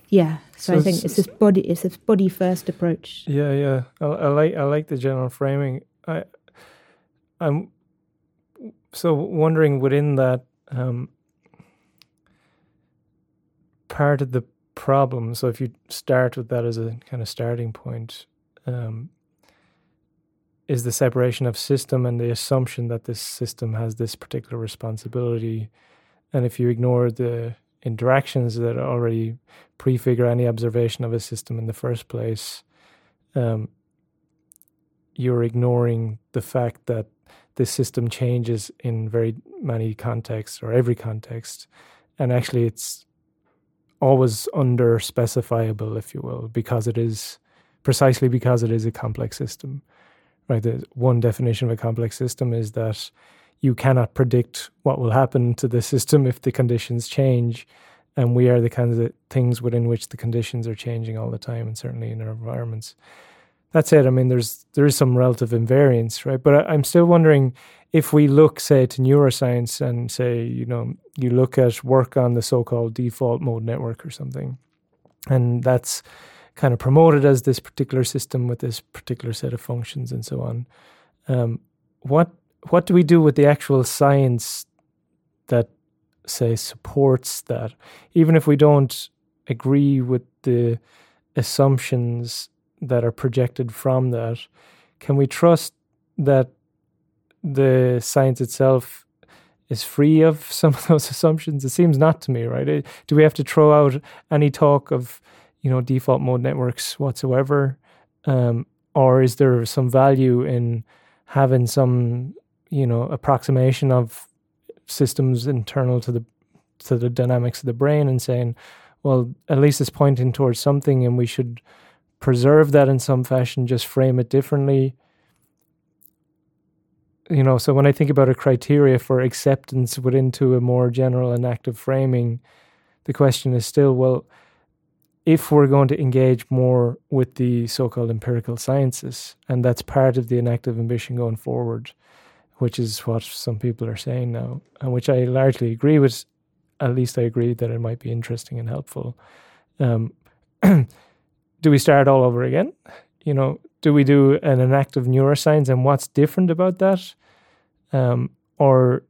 yeah, so, so I think it's this body it's this body first approach. Yeah, yeah, I, I, like I like the general framing. I I'm so wondering within that um, part of the problem. So if you start with that as a kind of starting point, um, is the separation of system and the assumption that this system has this particular responsibility. And if you ignore the interactions that already prefigure any observation of a system in the first place, um, you're ignoring the fact that this system changes in very many contexts or every context. And actually, it's always under specifiable, if you will, because it is precisely because it is a complex system right? The one definition of a complex system is that you cannot predict what will happen to the system if the conditions change. And we are the kinds of things within which the conditions are changing all the time, and certainly in our environments. That said, I mean, there's there is some relative invariance, right? But I, I'm still wondering if we look, say, to neuroscience and say, you know, you look at work on the so-called default mode network or something, and that's kind of promoted as this particular system with this particular set of functions and so on. Um, what what do we do with the actual science that say supports that, even if we don't agree with the assumptions that are projected from that? Can we trust that the science itself is free of some of those assumptions? It seems not to me, right? Do we have to throw out any talk of you know default mode networks whatsoever um, or is there some value in having some you know approximation of systems internal to the to the dynamics of the brain and saying well at least it's pointing towards something and we should preserve that in some fashion just frame it differently you know so when i think about a criteria for acceptance within to a more general enactive framing the question is still well if we're going to engage more with the so-called empirical sciences, and that's part of the enactive ambition going forward, which is what some people are saying now, and which I largely agree with. At least I agree that it might be interesting and helpful. Um, do we start all over again? You know, do we do enactive neuroscience, and what's different about that? Um, or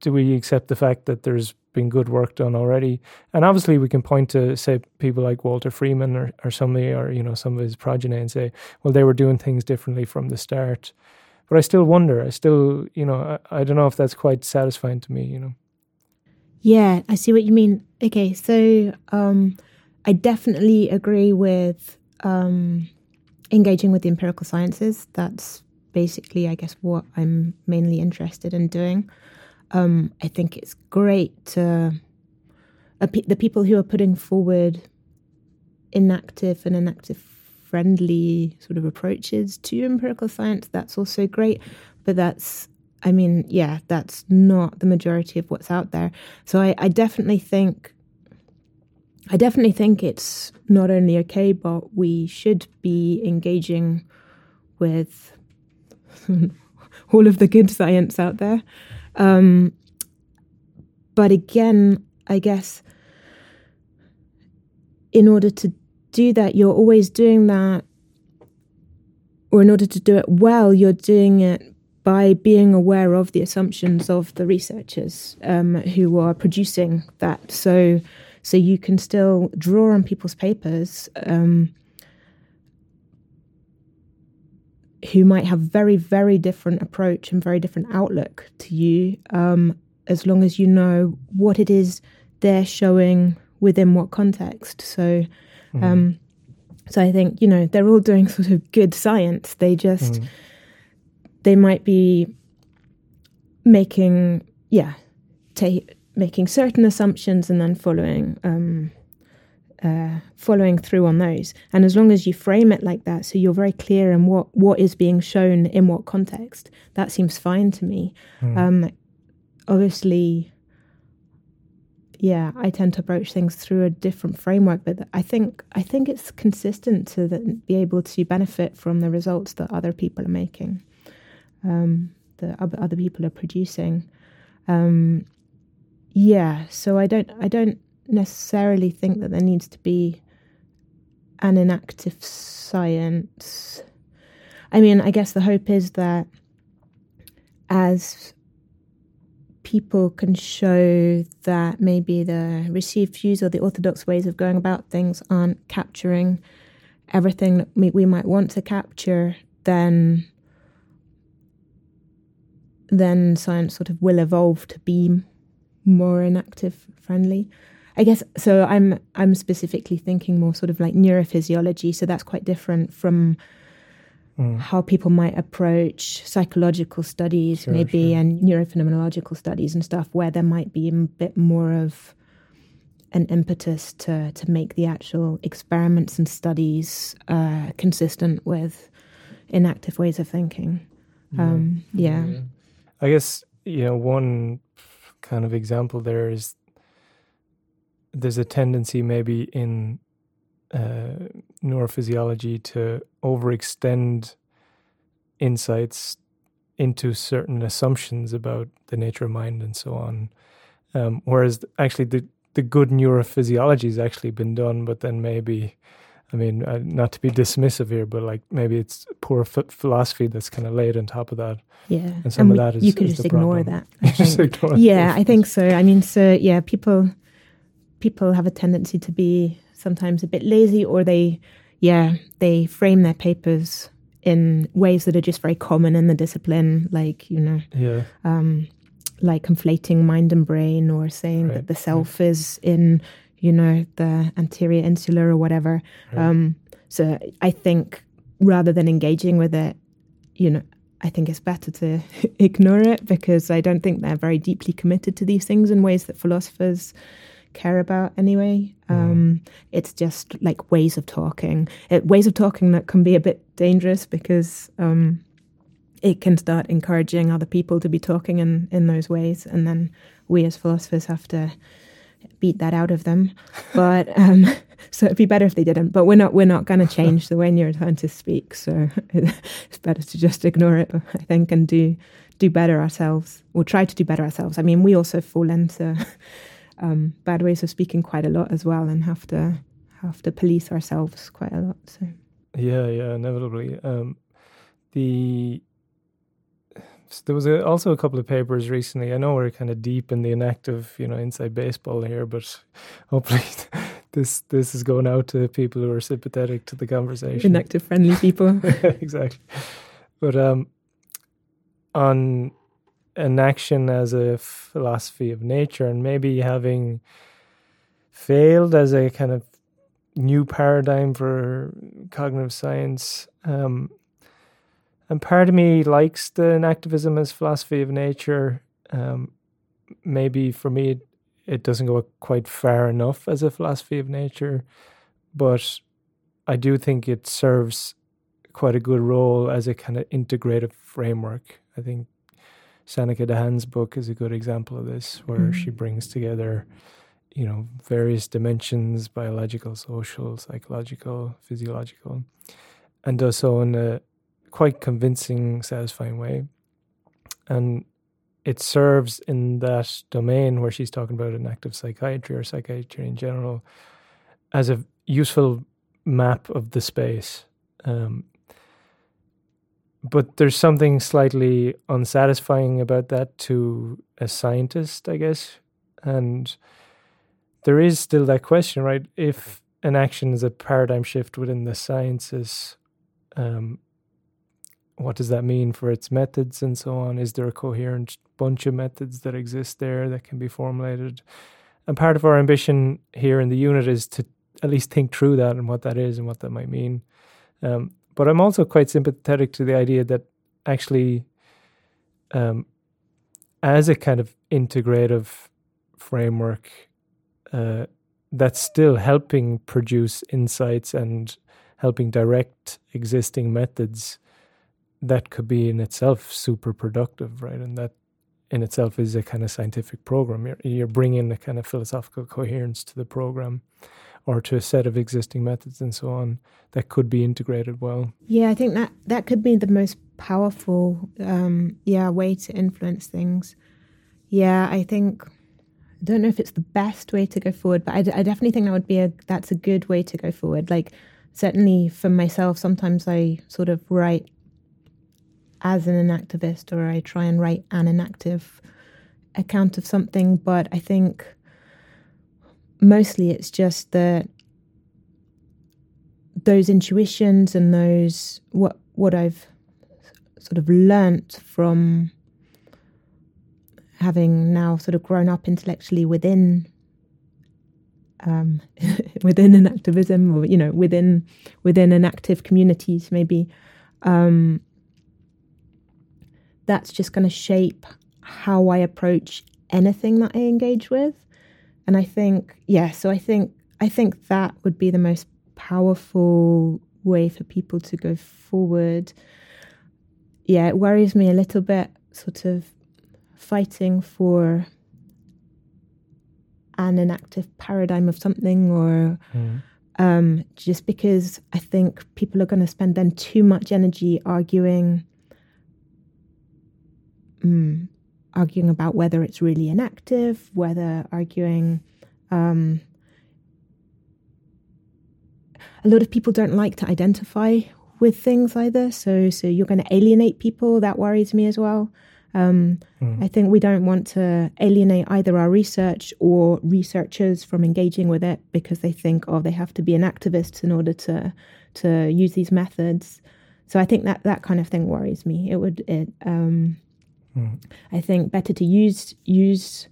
do we accept the fact that there's been good work done already. And obviously, we can point to say people like Walter Freeman or or somebody or you know some of his progeny and say, well, they were doing things differently from the start. But I still wonder. I still, you know, I, I don't know if that's quite satisfying to me. You know. Yeah, I see what you mean. Okay, so um, I definitely agree with um, engaging with the empirical sciences. That's basically, I guess, what I'm mainly interested in doing. Um, I think it's great to uh, the people who are putting forward enactive and enactive friendly sort of approaches to empirical science. That's also great, but that's I mean, yeah, that's not the majority of what's out there. So I, I definitely think I definitely think it's not only okay, but we should be engaging with all of the good science out there. Um, but again, I guess in order to do that, you're always doing that, or in order to do it well, you're doing it by being aware of the assumptions of the researchers um, who are producing that. So, so you can still draw on people's papers um, who might have very, very different approach and very different outlook to you, um, as long as you know what it is they're showing within what context. So, mm. so I think you know they're all doing sort of good science. They just mm they might be making yeah ta- making certain assumptions and then following um, uh, following through on those. And as long as you frame it like that, so you're very clear in what what is being shown in what context, that seems fine to me. Mm. Um, obviously, yeah, I tend to approach things through a different framework, but I think I think it's consistent to the, be able to benefit from the results that other people are making um, that other people are producing. Um, yeah, so I don't I don't necessarily think that there needs to be an enactive science. I mean, I guess the hope is that as people can show that maybe the received views or the orthodox ways of going about things aren't capturing everything that we, might want to capture, then then science sort of will evolve to be more enactive friendly. I guess so. I'm I'm specifically thinking more sort of like neurophysiology. So that's quite different from mm. how people might approach psychological studies, sure, maybe, sure. and neurophenomenological studies and stuff, where there might be a bit more of an impetus to to make the actual experiments and studies uh, consistent with enactive ways of thinking. Um, yeah. yeah. I guess you know one kind of example there is there's a tendency maybe in uh, neurophysiology to overextend insights into certain assumptions about the nature of mind and so on. Um, whereas actually the the good neurophysiology has actually been done, but then maybe I mean, uh, not to be dismissive here, but like maybe it's poor f- philosophy that's kind of laid on top of that. Yeah, and some and of that is you could is just ignore problem. that. just ignore yeah, I think so. I mean, so yeah, people people have a tendency to be sometimes a bit lazy, or they, yeah, they frame their papers in ways that are just very common in the discipline, like you know, yeah. Um, like conflating mind and brain, or saying right. that the self right. is in you know, the anterior insula or whatever. Right. Um, so I think rather than engaging with it, you know, I think it's better to ignore it because I don't think they're very deeply committed to these things in ways that philosophers care about anyway. Mm. Um, it's just like ways of talking, it, ways of talking that can be a bit dangerous because um, it can start encouraging other people to be talking in, in those ways. And then we as philosophers have to beat that out of them. But um, so it'd be better if they didn't. But we're not we're not going to change the way neuroscientists speak. So it's better to just ignore it, I think, and do do better ourselves. Or try to do better ourselves. I mean, we also fall into um, bad ways of speaking quite a lot as well, and have to have to police ourselves quite a lot. So yeah, yeah, inevitably. Um, the so there was a, also a couple of papers recently. I know we're kind of deep in the enactive, you know, inside baseball here, but hopefully this this is going out to people who are sympathetic to the conversation. Enactive friendly people. exactly. But um, on enaction as a philosophy of nature and maybe having failed as a kind of new paradigm for cognitive science. Um, and part of me likes the enactivism as philosophy of nature. Um, maybe for me, it, it doesn't go quite far enough as a philosophy of nature, but I do think it serves quite a good role as a kind of integrative framework. I think Sanneke de Haan's book is a good example of this, where mm. she brings together, you know, various dimensions biological, social, psychological, physiological and does so in a quite convincing, satisfying way. And it serves in that domain where she's talking about enactive psychiatry or psychiatry in general as a useful map of the space. Um, but there's something slightly unsatisfying about that to a scientist, I guess. And there is still that question, right? If enaction is a paradigm shift within the sciences, um, what does that mean for its methods and so on? Is there a coherent bunch of methods that exist there that can be formulated? And part of our ambition here in the unit is to at least think through that and what that is and what that might mean. Um, but I'm also quite sympathetic to the idea that actually, um, as a kind of integrative framework, uh, that's still helping produce insights and helping direct existing methods that could be in itself super productive, right? And that in itself is a kind of scientific program. You're, you're bringing a kind of philosophical coherence to the program or to a set of existing methods and so on that could be integrated well. Yeah, I think that that could be the most powerful, um, yeah, way to influence things. Yeah, I think I don't know if it's the best way to go forward, but I, I definitely think that would be a that's a good way to go forward. Like certainly for myself, sometimes I sort of write as an enactivist or I try and write an enactive account of something, but I think mostly it's just that those intuitions and those what what I've sort of learnt from having now sort of grown up intellectually within um, within enactivism or you know within within enactive communities maybe um, that's just going to shape how I approach anything that I engage with and I think yeah so I think I think that would be the most powerful way for people to go forward yeah it worries me a little bit sort of fighting for an enactive paradigm of something or mm. um, just because I think people are going to spend then too much energy arguing mm, arguing about whether it's really enactive, whether arguing um, a lot of people don't like to identify with things either. So so you're going to alienate people. That worries me as well. Um, mm. I think we don't want to alienate either our research or researchers from engaging with it because they think, oh, they have to be an activist in order to to use these methods. So I think that that kind of thing worries me. It would it. Um, mm. I think better to use use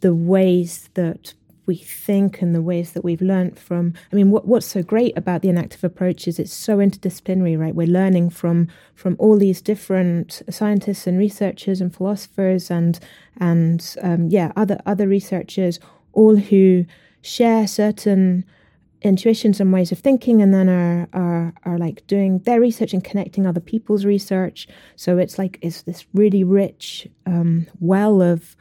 the ways that we think and the ways that we've learned from i mean what, what's so great about the enactive approach is it's so interdisciplinary right we're learning from from all these different scientists and researchers and philosophers and and um, yeah other other researchers all who share certain intuitions and ways of thinking and then are are are like doing their research and connecting other people's research so it's like it's this really rich um, well of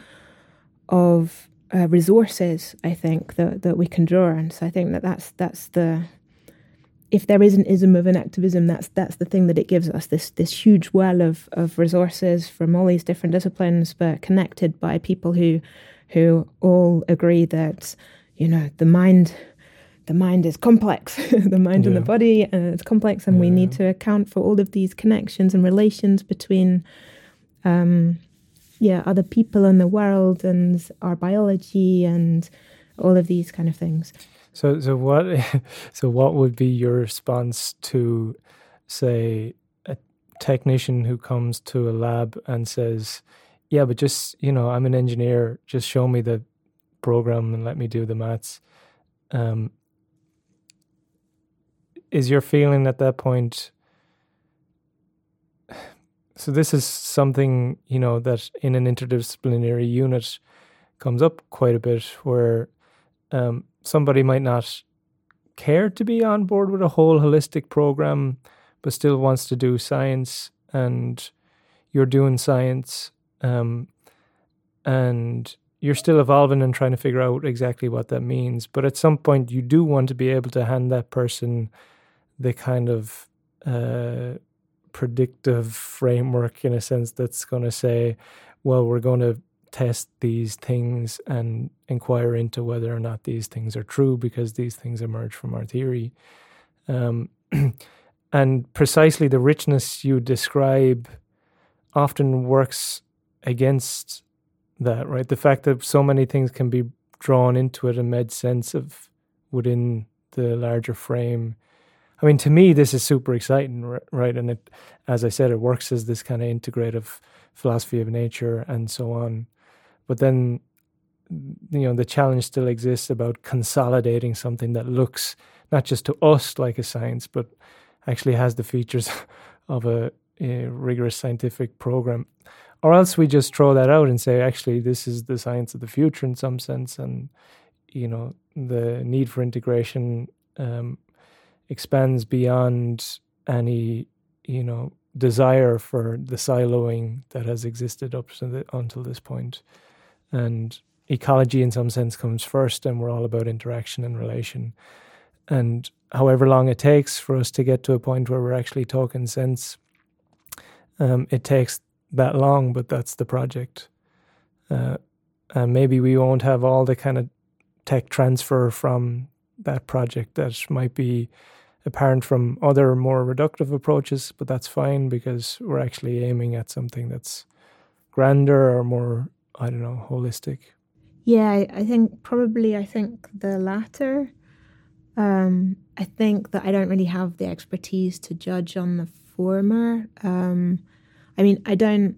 of uh, resources, I think that that we can draw on. So I think that that's that's the if there is an ism of enactivism, that's that's the thing that it gives us this this huge well of of resources from all these different disciplines, but connected by people who who all agree that you know the mind the mind is complex the mind yeah. and the body uh, it's complex and yeah. we need to account for all of these connections and relations between um, yeah, other people in the world and our biology and all of these kind of things. So, so what, so what would be your response to, say, a technician who comes to a lab and says, "Yeah, but just you know, I'm an engineer. Just show me the program and let me do the maths." Um, is your feeling at that point? So this is something you know that in an interdisciplinary unit comes up quite a bit, where um, somebody might not care to be on board with a whole holistic program, but still wants to do science, and you're doing science, um, and you're still evolving and trying to figure out exactly what that means. But at some point, you do want to be able to hand that person the kind of uh, predictive framework in a sense that's going to say, well, we're going to test these things and inquire into whether or not these things are true because these things emerge from our theory. Um, and precisely the richness you describe often works against that, right? The fact that so many things can be drawn into it and made sense of within the larger frame. I mean, to me, this is super exciting, right? And it, as I said, it works as this kind of integrative philosophy of nature and so on. But then, you know, the challenge still exists about consolidating something that looks not just to us like a science, but actually has the features of a, a rigorous scientific program. Or else we just throw that out and say, actually, this is the science of the future in some sense, and you know, the need for integration um, expands beyond any you know desire for the siloing that has existed up the, until this point. And ecology in some sense comes first and we're all about interaction and relation. And however long it takes for us to get to a point where we're actually talking sense um, it takes that long but that's the project. Uh, and maybe we won't have all the kind of tech transfer from that project that might be apparent from other more reductive approaches but that's fine because we're actually aiming at something that's grander or more I don't know, holistic? Yeah, I, I think probably I think the latter. Um, I think that I don't really have the expertise to judge on the former. Um, I mean, I don't,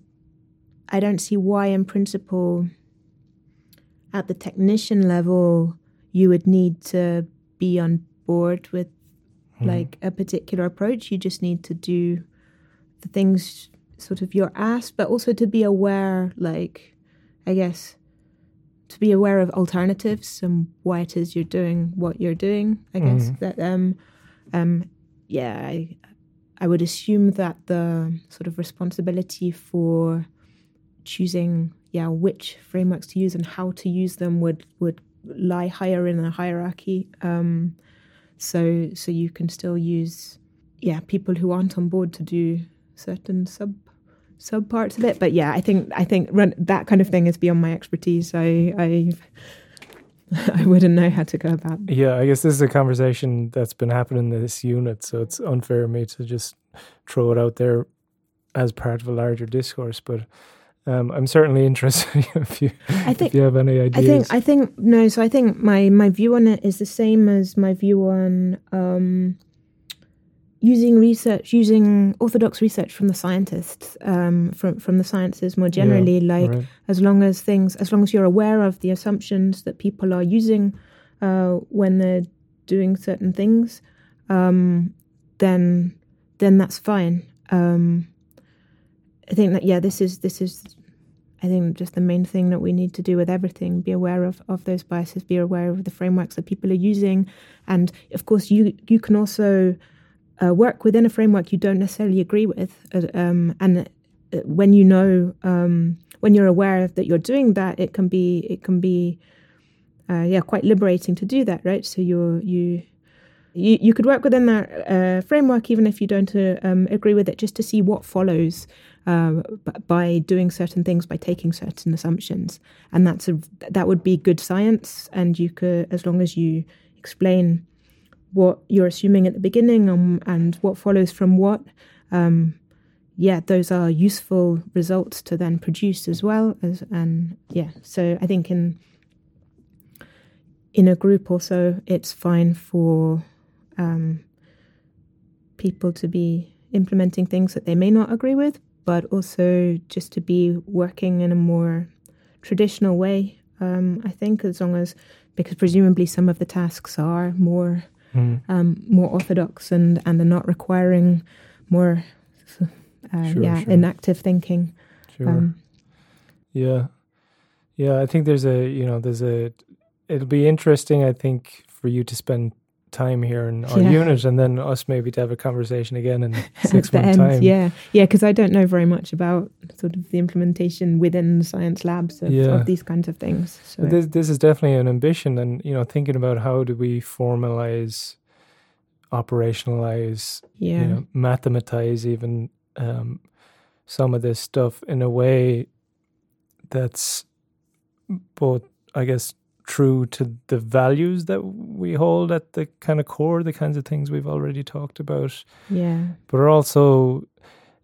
I don't see why, in principle, at the technician level, you would need to be on board with hmm. like a particular approach. You just need to do the things sort of you're asked, but also to be aware, like I guess, to be aware of alternatives and why it is you're doing what you're doing. I guess mm. that um, um, yeah, I, I would assume that the sort of responsibility for choosing yeah which frameworks to use and how to use them would would lie higher in the hierarchy. Um, so so you can still use yeah people who aren't on board to do certain sub sub parts of it. But yeah, I think I think run, that kind of thing is beyond my expertise. I I I wouldn't know how to go about. It. Yeah, I guess this is a conversation that's been happening in this unit, so it's unfair of me to just throw it out there as part of a larger discourse. But um, I'm certainly interested if you I think, if you have any ideas. I think I think no. So I think my my view on it is the same as my view on. Um, using research, using orthodox research from the scientists, um, from from the sciences more generally. Yeah, like right. as long as things, as long as you're aware of the assumptions that people are using uh, when they're doing certain things, um, then then that's fine. Um, I think that yeah, this is this is. I think just the main thing that we need to do with everything: be aware of, of those biases, be aware of the frameworks that people are using, and of course, you you can also uh, work within a framework you don't necessarily agree with, uh, um, and uh, when you know, um, when you're aware that you're doing that, it can be it can be, uh, yeah, quite liberating to do that, right? So you're you. You, you could work within that uh, framework even if you don't uh, um, agree with it, just to see what follows by doing certain things, by taking certain assumptions, and that's a that would be good science. And you could, as long as you explain what you're assuming at the beginning and, and what follows from what, um, yeah, those are useful results to then produce as well as and yeah. So I think in in a group also it's fine for um, people to be implementing things that they may not agree with, but also just to be working in a more traditional way. Um, I think as long as because presumably some of the tasks are more mm. um, more orthodox and and they're not requiring more uh, sure, yeah sure. enactive thinking. Sure. Um, yeah, yeah. I think there's a you know there's a it'll be interesting. I think for you to spend time here in our yeah. unit and then us maybe to have a conversation again in six months time yeah yeah because i don't know very much about sort of the implementation within the science labs of, yeah. of these kinds of things so this, this is definitely an ambition and you know thinking about how do we formalize operationalize yeah. you know mathematize even um, some of this stuff in a way that's both i guess true to the values that we hold at the kind of core, the kinds of things we've already talked about. Yeah. But are also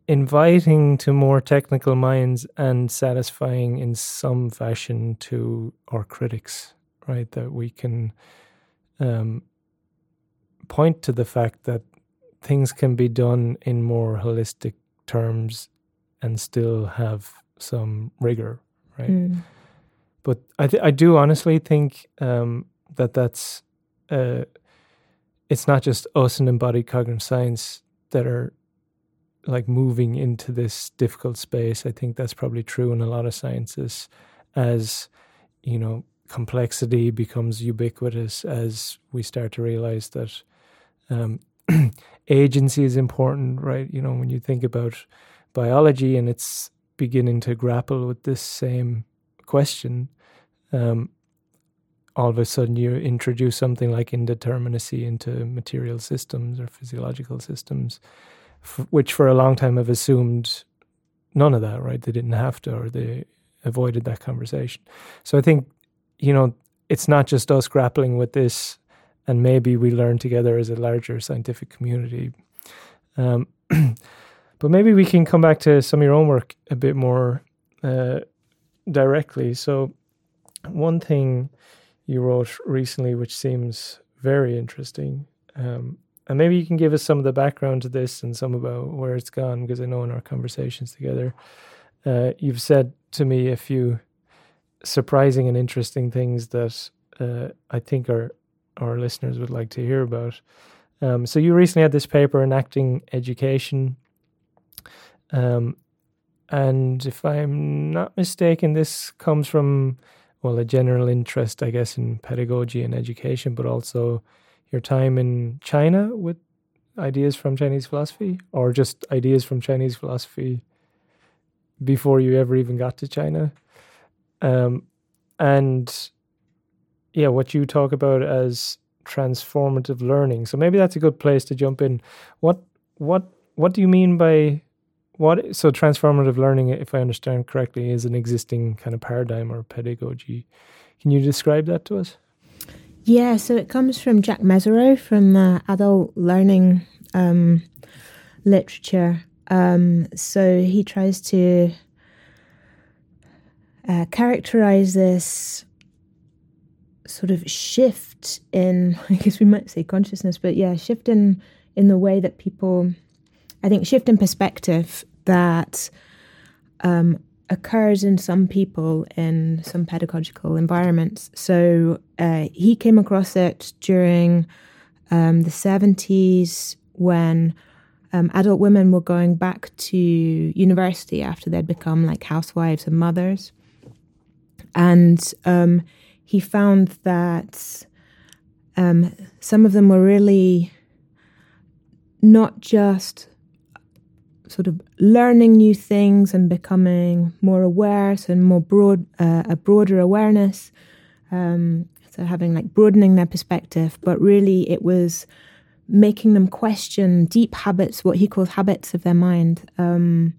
inviting to more technical minds and satisfying in some fashion to our critics, right? That we can um, point to the fact that things can be done in more holistic terms and still have some rigor, right? Mm but I th- I do honestly think um, that that's uh, it's not just us in embodied cognitive science that are like moving into this difficult space. I think that's probably true in a lot of sciences as you know complexity becomes ubiquitous as we start to realize that um, agency is important, right? You know, when you think about biology and it's beginning to grapple with this same question, um, all of a sudden you introduce something like indeterminacy into material systems or physiological systems, f- which for a long time have assumed none of that, right? They didn't have to, or they avoided that conversation. So I think, you know, it's not just us grappling with this, and maybe we learn together as a larger scientific community. Um, but maybe we can come back to some of your own work a bit more uh, directly. So one thing you wrote recently, which seems very interesting, um, and maybe you can give us some of the background to this and some about where it's gone, because I know in our conversations together, uh, you've said to me a few surprising and interesting things that uh, I think our our listeners would like to hear about. Um, so you recently had this paper, enacting education. Um, and if I'm not mistaken, this comes from well, a general interest, I guess, in pedagogy and education, but also your time in China with ideas from Chinese philosophy, or just ideas from Chinese philosophy before you ever even got to China. Um, and yeah, what you talk about as transformative learning. So maybe that's a good place to jump in. What what what do you mean by what so transformative learning if i understand correctly is an existing kind of paradigm or pedagogy. Can you describe that to us? Yeah so it comes from jack mezirow from the adult learning um, literature. Um, so he tries to uh, characterize this sort of shift in i guess we might say consciousness but yeah shift in in the way that people I think, shift in perspective that um, occurs in some people in some pedagogical environments. So uh, he came across it during um, the 70s when um, adult women were going back to university after they'd become like housewives and mothers. And um, he found that um, some of them were really not just sort of learning new things and becoming more aware, so more broad, uh, a broader awareness. Um, so having like broadening their perspective, but really it was making them question deep habits, what he calls habits of their mind. Um,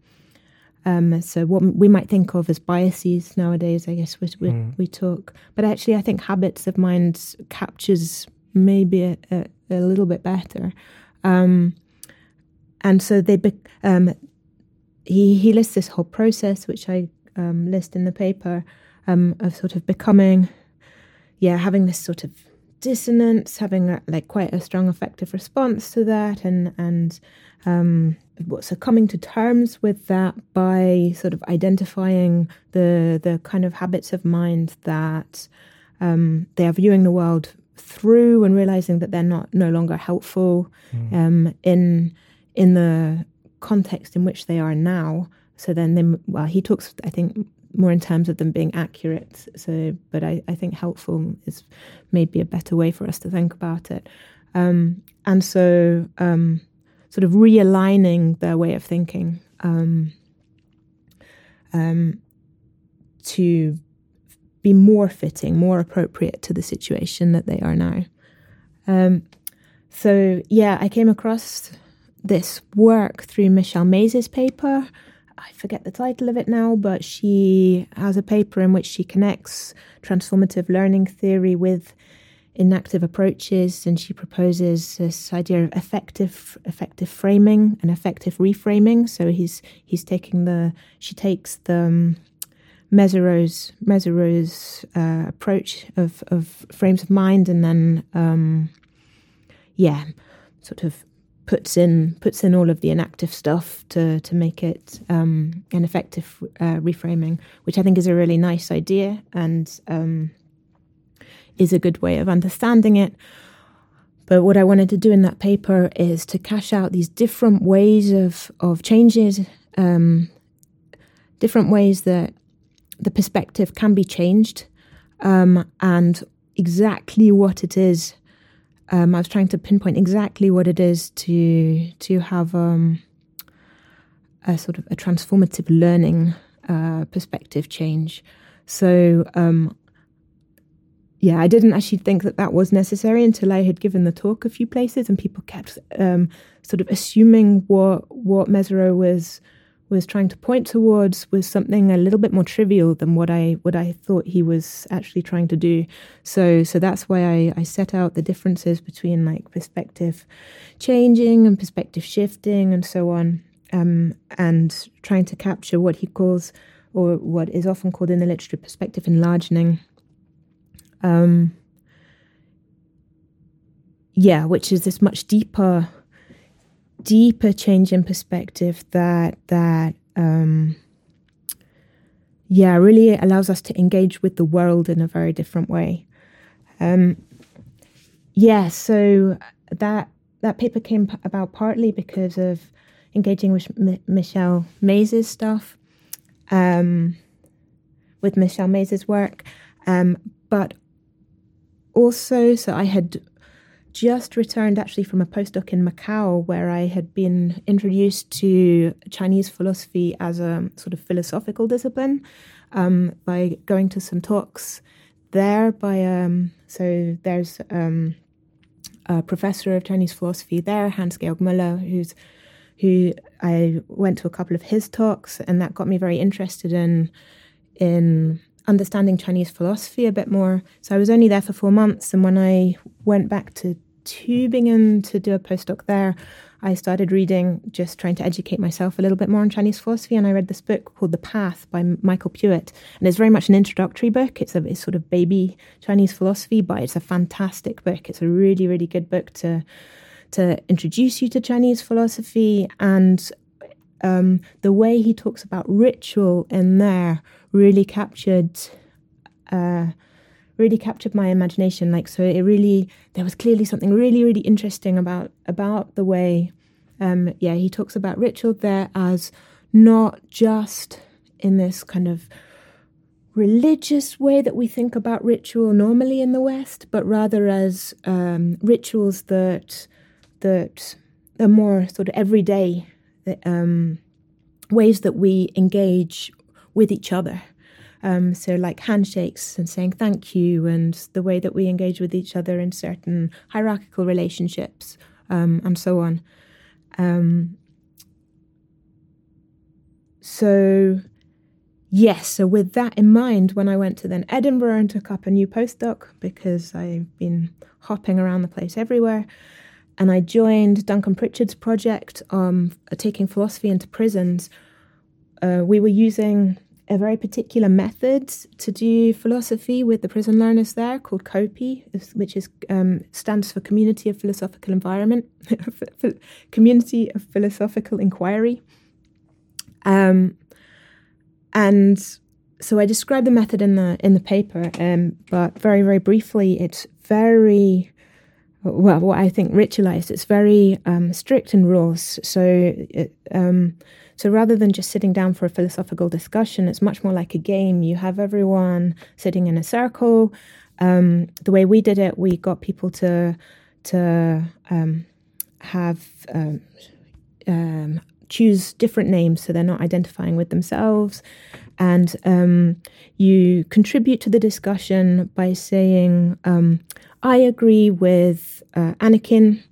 um, so what we might think of as biases nowadays, I guess we we, mm. we talk, but actually I think habits of mind captures maybe a, a, a little bit better. Um, and so they be, um, he he lists this whole process, which I um, list in the paper, um, of sort of becoming, yeah, having this sort of dissonance, having a, like quite a strong affective response to that, and and um, so coming to terms with that by sort of identifying the the kind of habits of mind that um, they are viewing the world through, and realizing that they're not no longer helpful mm. um, in in the context in which they are now. So then, they, well, he talks, I think, more in terms of them being accurate. So, but I, I think helpful is maybe a better way for us to think about it. Um, and so, um, sort of realigning their way of thinking um, um, to be more fitting, more appropriate to the situation that they are now. Um, so, yeah, I came across this work through Michelle Maiese's paper. I forget the title of it now, but she has a paper in which she connects transformative learning theory with enactive approaches, and she proposes this idea of affective affective framing and affective reframing. So he's he's taking the she takes the um, Mezirow's Mezirow's uh, approach of of frames of mind, and then um, yeah, sort of puts in puts in all of the enactive stuff to to make it um, an affective uh, reframing, which I think is a really nice idea and um, is a good way of understanding it. But what I wanted to do in that paper is to cash out these different ways of of changes, um, different ways that the perspective can be changed, um, and exactly what it is um, I was trying to pinpoint exactly what it is to to have um, a sort of a transformative learning uh, perspective change. So um, yeah, I didn't actually think that that was necessary until I had given the talk a few places, and people kept um, sort of assuming what what Mezirow was was trying to point towards was something a little bit more trivial than what I what I thought he was actually trying to do. So so that's why I, I set out the differences between like perspective changing and perspective shifting and so on, um, and trying to capture what he calls or what is often called in the literature perspective enlarging. Um, yeah, which is this much deeper deeper change in perspective that that um, yeah really allows us to engage with the world in a very different way. Um, yeah, so that that paper came about partly because of engaging with M- Michelle Maiese's stuff, um, with Michelle Maiese's work, um, but also so I had just returned actually from a postdoc in Macau where I had been introduced to Chinese philosophy as a sort of philosophical discipline um, by going to some talks there by um, so there's um, a professor of Chinese philosophy there, Hans Georg Moeller, who's who I went to a couple of his talks, and that got me very interested in in understanding Chinese philosophy a bit more. So I was only there for four months, and when I went back to Tübingen to do a postdoc there, I started reading, just trying to educate myself a little bit more on Chinese philosophy, and I read this book called The Path by Michael Puett, and it's very much an introductory book. It's a it's sort of baby Chinese philosophy, but it's a fantastic book. It's a really really good book to to introduce you to Chinese philosophy and um, the way he talks about ritual in there really captured uh, really captured my imagination like so it really there was clearly something really really interesting about about the way um, yeah he talks about ritual there as not just in this kind of religious way that we think about ritual normally in the west but rather as um, rituals that that are more sort of everyday um, ways that we engage with each other. Um, so, like handshakes and saying thank you, and the way that we engage with each other in certain hierarchical relationships, um, and so on. Um, so, yes, so with that in mind, when I went to then Edinburgh and took up a new postdoc because I've been hopping around the place everywhere, and I joined Duncan Pritchard's project, um, taking philosophy into prisons. uh, we were using a very particular method to do philosophy with the prison learners there called COPI, which is um, stands for Community of Philosophical Environment, Community of Philosophical Inquiry. Um, and so I describe the method in the in the paper, um, but very very briefly, it's very well what I think ritualized. It's very um, strict in rules. So it, um, so rather than just sitting down for a philosophical discussion, it's much more like a game. You have everyone sitting in a circle. Um, the way we did it, we got people to to um, have um, um, choose different names so they're not identifying with themselves. And um, you contribute to the discussion by saying, um, I agree with uh, Anakin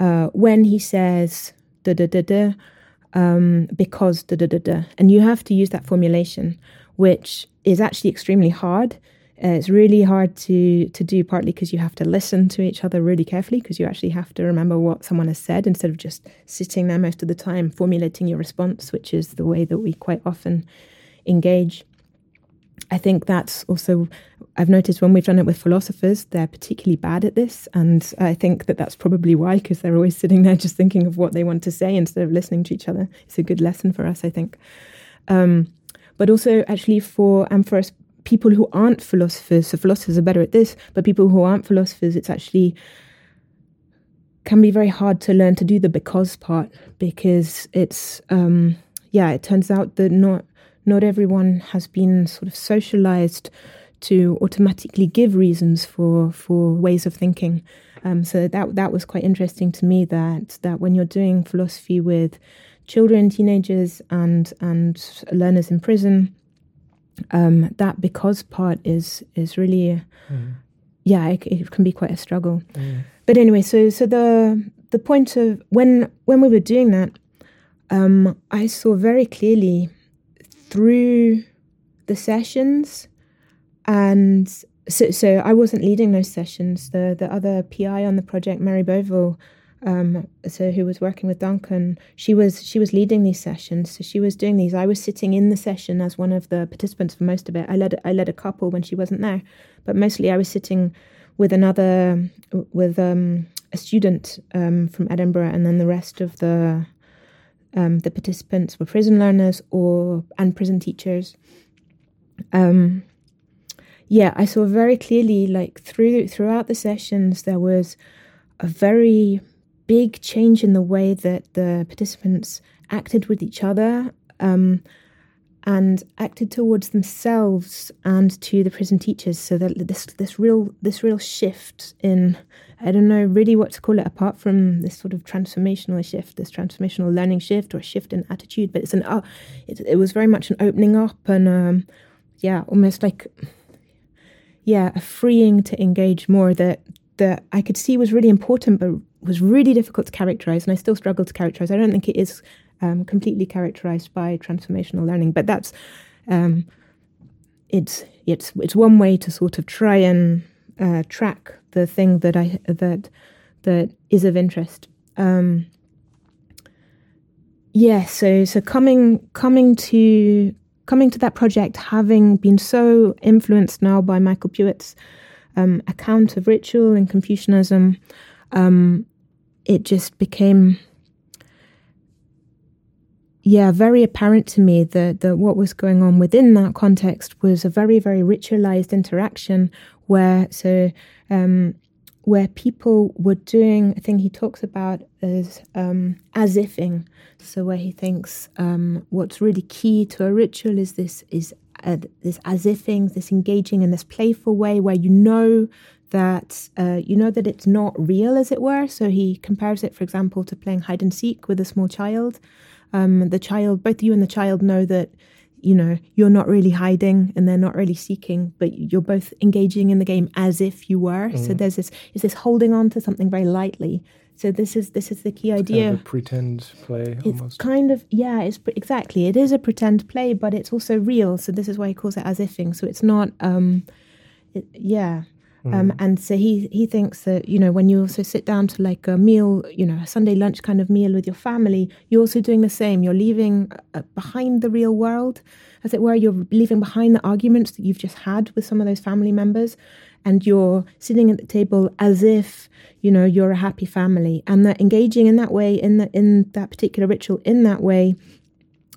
uh, when he says da da da da um, because da da da da. And you have to use that formulation, which is actually extremely hard. Uh, it's really hard to to do, partly because you have to listen to each other really carefully, because you actually have to remember what someone has said instead of just sitting there most of the time formulating your response, which is the way that we quite often engage. I think that's also, I've noticed when we've done it with philosophers, they're particularly bad at this. And I think that that's probably why, because they're always sitting there just thinking of what they want to say instead of listening to each other. It's a good lesson for us, I think. Um, but also, actually, for and for us, people who aren't philosophers, so philosophers are better at this, but people who aren't philosophers, it's actually can be very hard to learn to do the because part because it's um, yeah it turns out that not not everyone has been sort of socialized to automatically give reasons for for ways of thinking. Um, so that that was quite interesting to me. That that when you're doing philosophy with children, teenagers, and and learners in prison, um, that because part is is really, mm. yeah, it, it, can be quite a struggle. Mm. But anyway, so so the the point of when when we were doing that, um, I saw very clearly through the sessions and so, so I wasn't leading those sessions. The the other PI on the project, Mary Beauville, um, so who was working with Duncan, she was she was leading these sessions. So she was doing these. I was sitting in the session as one of the participants for most of it. I led I led a couple when she wasn't there, but mostly I was sitting with another with um, a student um, from Edinburgh, and then the rest of the um, the participants were prison learners or and prison teachers. Um, yeah, I saw very clearly, like through throughout the sessions, there was a very big change in the way that the participants acted with each other um, and acted towards themselves and to the prison teachers. So that this this real this real shift in I don't know really what to call it apart from this sort of transformational shift, this transformational learning shift or a shift in attitude. But it's an uh, it, it was very much an opening up and um, yeah, almost like yeah, a freeing to engage more that that I could see was really important, but was really difficult to characterize, and I still struggle to characterize. I don't think it is um, completely characterized by transformational learning, but that's um, it's it's it's one way to sort of try and uh, track the thing that I that that is of interest. Um, yeah, so so coming coming to coming to that project, having been so influenced now by Michael Puett's um, account of ritual and Confucianism, um, it just became yeah, very apparent to me that, that what was going on within that context was a very, very ritualized interaction where so um, where people were doing a thing he talks about as um, as ifing. So where he thinks um, what's really key to a ritual is this is uh, this as ifing, this engaging in this playful way where you know that uh, you know that it's not real, as it were. So he compares it, for example, to playing hide and seek with a small child. Um, the child, both you and the child, know that you know you're not really hiding and they're not really seeking but you're both engaging in the game as if you were. Mm. so there's this is this holding on to something very lightly. So this is this is the key idea kind of pretend play it's almost. kind of yeah it's exactly. It is a pretend play but it's also real. So this is why he calls it as ifing. So it's not um it, yeah Um, and so he he thinks that you know when you also sit down to like a meal, you know, a Sunday lunch kind of meal with your family, you're also doing the same. You're leaving uh, behind the real world, as it were. You're leaving behind the arguments that you've just had with some of those family members, and you're sitting at the table as if you know you're a happy family, and that engaging in that way in the, in that particular ritual in that way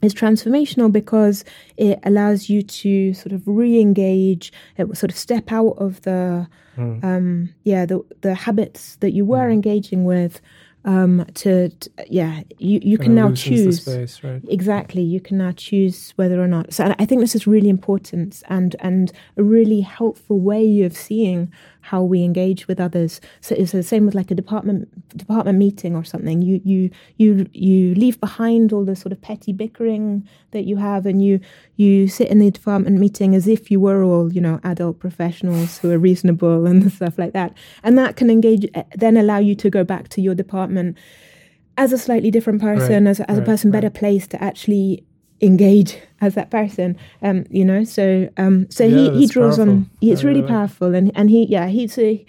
is transformational because it allows you to sort of re-engage it will sort of step out of the mm. um, yeah the the habits that you were mm. engaging with um, to, to, yeah you, you can now choose space, right? exactly you can now choose whether or not so I think this is really important and and a really helpful way of seeing how we engage with others so it's the same with like a department department meeting or something you you you you leave behind all the sort of petty bickering that you have and you you sit in the department meeting as if you were all you know adult professionals who are reasonable and stuff like that. And that can engage then allow you to go back to your department as a slightly different person right, as, as right, a person better placed to actually engage as that person um you know? So um so yeah, he he draws powerful. on it's really, really powerful and and he yeah he's a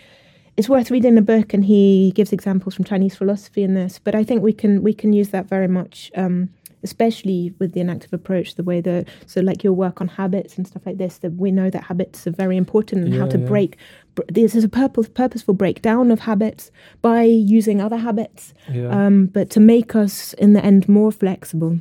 it's worth reading the book and he gives examples from chinese philosophy in this but i think we can we can use that very much um especially with the enactive approach the way that so like your work on habits and stuff like this that we know that habits are very important and yeah, how to yeah. break this is a purpose, purposeful breakdown of habits by using other habits yeah. um, but to make us in the end more flexible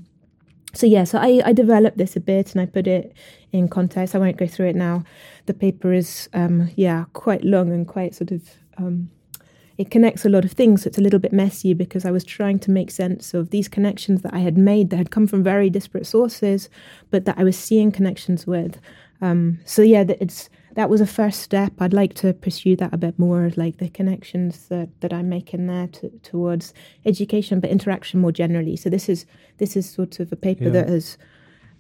so yeah, so I, I developed this a bit and I put it in context. I won't go through it now. The paper is um, yeah quite long and quite sort of um, it connects a lot of things. So it's a little bit messy because I was trying to make sense of these connections that I had made that had come from very disparate sources, but that I was seeing connections with. Um, so yeah, it's that was a first step. I'd like to pursue that a bit more, like the connections that, that I'm making there to, towards education, but interaction more generally. So this is this is sort of a paper yeah. that has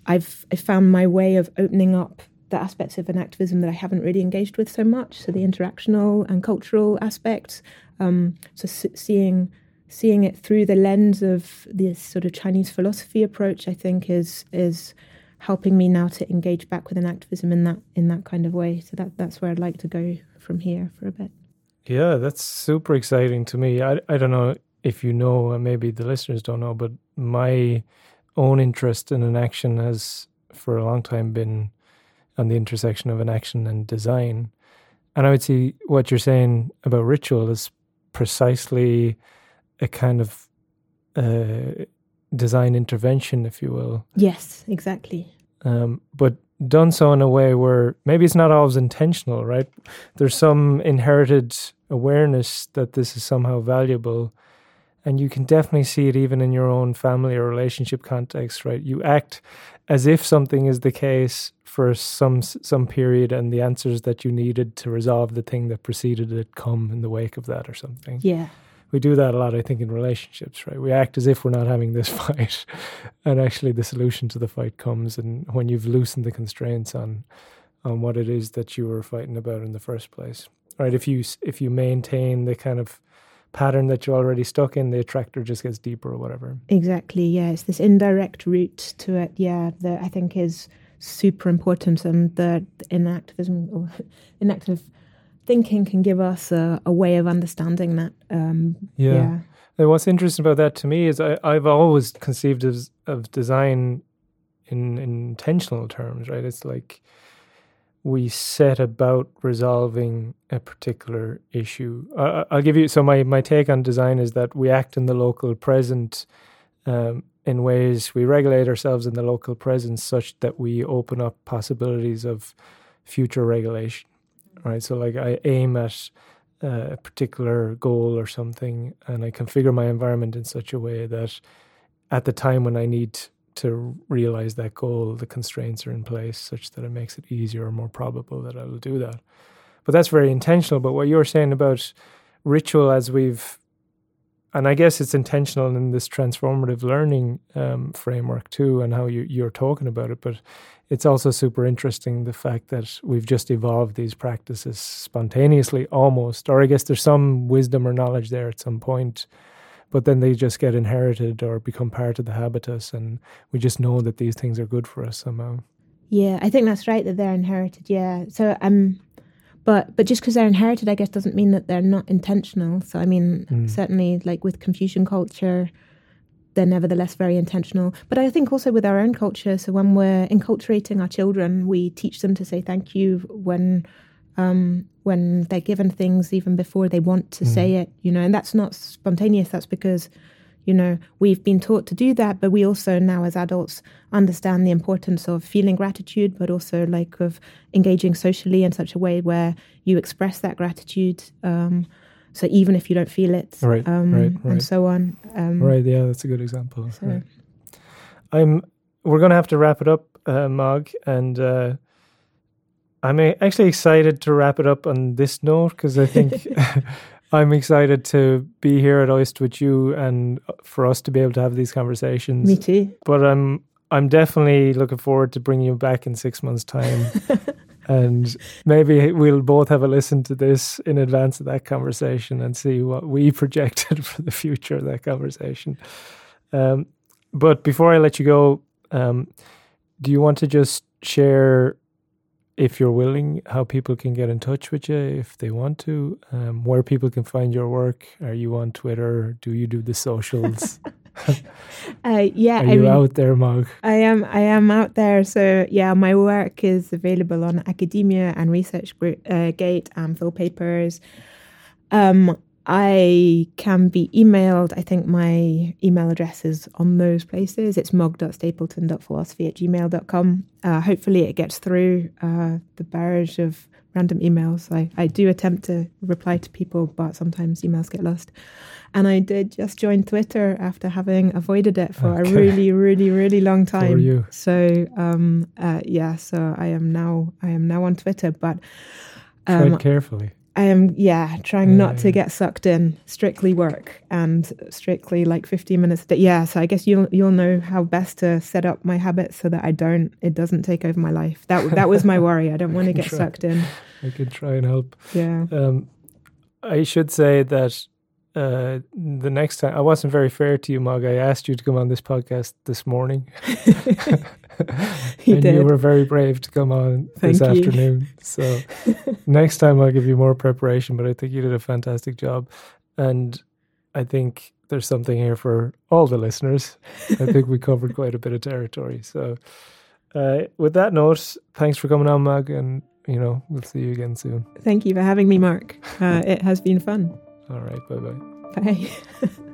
I've I found my way of opening up the aspects of enactivism that I haven't really engaged with so much. So the interactional and cultural aspects. Um, so seeing seeing it through the lens of this sort of Chinese philosophy approach, I think is is helping me now to engage back with enactivism in that in that kind of way. So that that's where I'd like to go from here for a bit. Yeah, that's super exciting to me. I I don't know if you know, maybe the listeners don't know, but my own interest in enaction has for a long time been on the intersection of enaction and design. And I would see what you're saying about ritual is precisely a kind of uh, design intervention, if you will. Yes, exactly. Um, but done so in a way where maybe it's not always intentional, right? There's some inherited awareness that this is somehow valuable. And you can definitely see it even in your own family or relationship context, right? You act as if something is the case for some some period, and the answers that you needed to resolve the thing that preceded it come in the wake of that, or something. Yeah, we do that a lot, I think, in relationships, right? We act as if we're not having this fight, and actually, the solution to the fight comes, and when you've loosened the constraints on on what it is that you were fighting about in the first place, right? If you if you maintain the kind of pattern that you're already stuck in, the attractor just gets deeper or whatever. Exactly. Yeah, it's this indirect route to it. Yeah, that I think is super important, and the enactivism or enactive thinking can give us a, a way of understanding that. Um, yeah. yeah. And what's interesting about that to me is I, I've always conceived of, of design in, in intentional terms, right? It's like we set about resolving a particular issue. Uh, I'll give you so my my take on design is that we act in the local present um, in ways we regulate ourselves in the local present such that we open up possibilities of future regulation right? So like I aim at uh, a particular goal or something, and I configure my environment in such a way that at the time when I need to realize that goal, the constraints are in place such that it makes it easier or more probable that I will do that. But that's very intentional. But what you're saying about ritual, as we've and I guess it's intentional in this transformative learning um, framework too, and how you, you're talking about it. But it's also super interesting the fact that we've just evolved these practices spontaneously almost, or I guess there's some wisdom or knowledge there at some point, but then they just get inherited or become part of the habitus, and we just know that these things are good for us somehow. Yeah, I think that's right that they're inherited. Yeah. So um but but just because they're inherited, I guess, doesn't mean that they're not intentional. So I mean, Mm. certainly, like with Confucian culture, they're nevertheless very intentional. But I think also with our own culture. So when we're enculturating our children, we teach them to say thank you when um, when they're given things, even before they want to say it. You know, and that's not spontaneous. That's because you know we've been taught to do that. But we also now, as adults, understand the importance of feeling gratitude, but also like of engaging socially in such a way where you express that gratitude. Um, so even if you don't feel it, Right, um, right, right. and so on. Um, Right, yeah, that's a good example. So- Right. I'm. We're going to have to wrap it up, uh, Mog, and uh, I'm uh, actually excited to wrap it up on this note because I think I'm excited to be here at Oist with you and for us to be able to have these conversations. Me too. But I'm I'm definitely looking forward to bringing you back in six months' time. and maybe we'll both have a listen to this in advance of that conversation and see what we projected for the future of that conversation. Um, but before I let you go, um, do you want to just share, if you're willing, how people can get in touch with you if they want to, um, where people can find your work? Are you on Twitter? Do you do the socials? Uh, yeah, Are I you mean, out there, Mog? I am. I am out there. So yeah, my work is available on Academia and Research Group, uh, Gate and Phil Papers. Um, I can be emailed. I think my email address is on those places. It's mog.stapleton.philosophy at gmail.com. Uh, hopefully, it gets through uh, the barrage of random emails. I, I do attempt to reply to people, but sometimes emails get lost. And I did just join Twitter after having avoided it for Okay. a really, really, really long time. you. So um, uh, yeah, so I am now I am now on Twitter, but Tread um, carefully. I am yeah trying Yeah, not to get sucked in strictly work and strictly like 15 minutes a day. Yeah, so I guess you'll you'll know how best to set up my habits so that I don't it doesn't take over my life. That that was my worry. I don't want to get Try. sucked in. I could try and help. Yeah. Um, I should say that uh, the next time I wasn't very fair to you, Mog. I asked you to come on this podcast this morning, You and did. you were very brave to come on this you. afternoon. So next time I'll give you more preparation. But I think you did a fantastic job, and I think there's something here for all the listeners. I think we covered quite a bit of territory. So uh, with that note, thanks for coming on, Mog, and you know we'll see you again soon. Thank you for having me, Mark. Uh, it has been fun. All right, bye bye. Bye.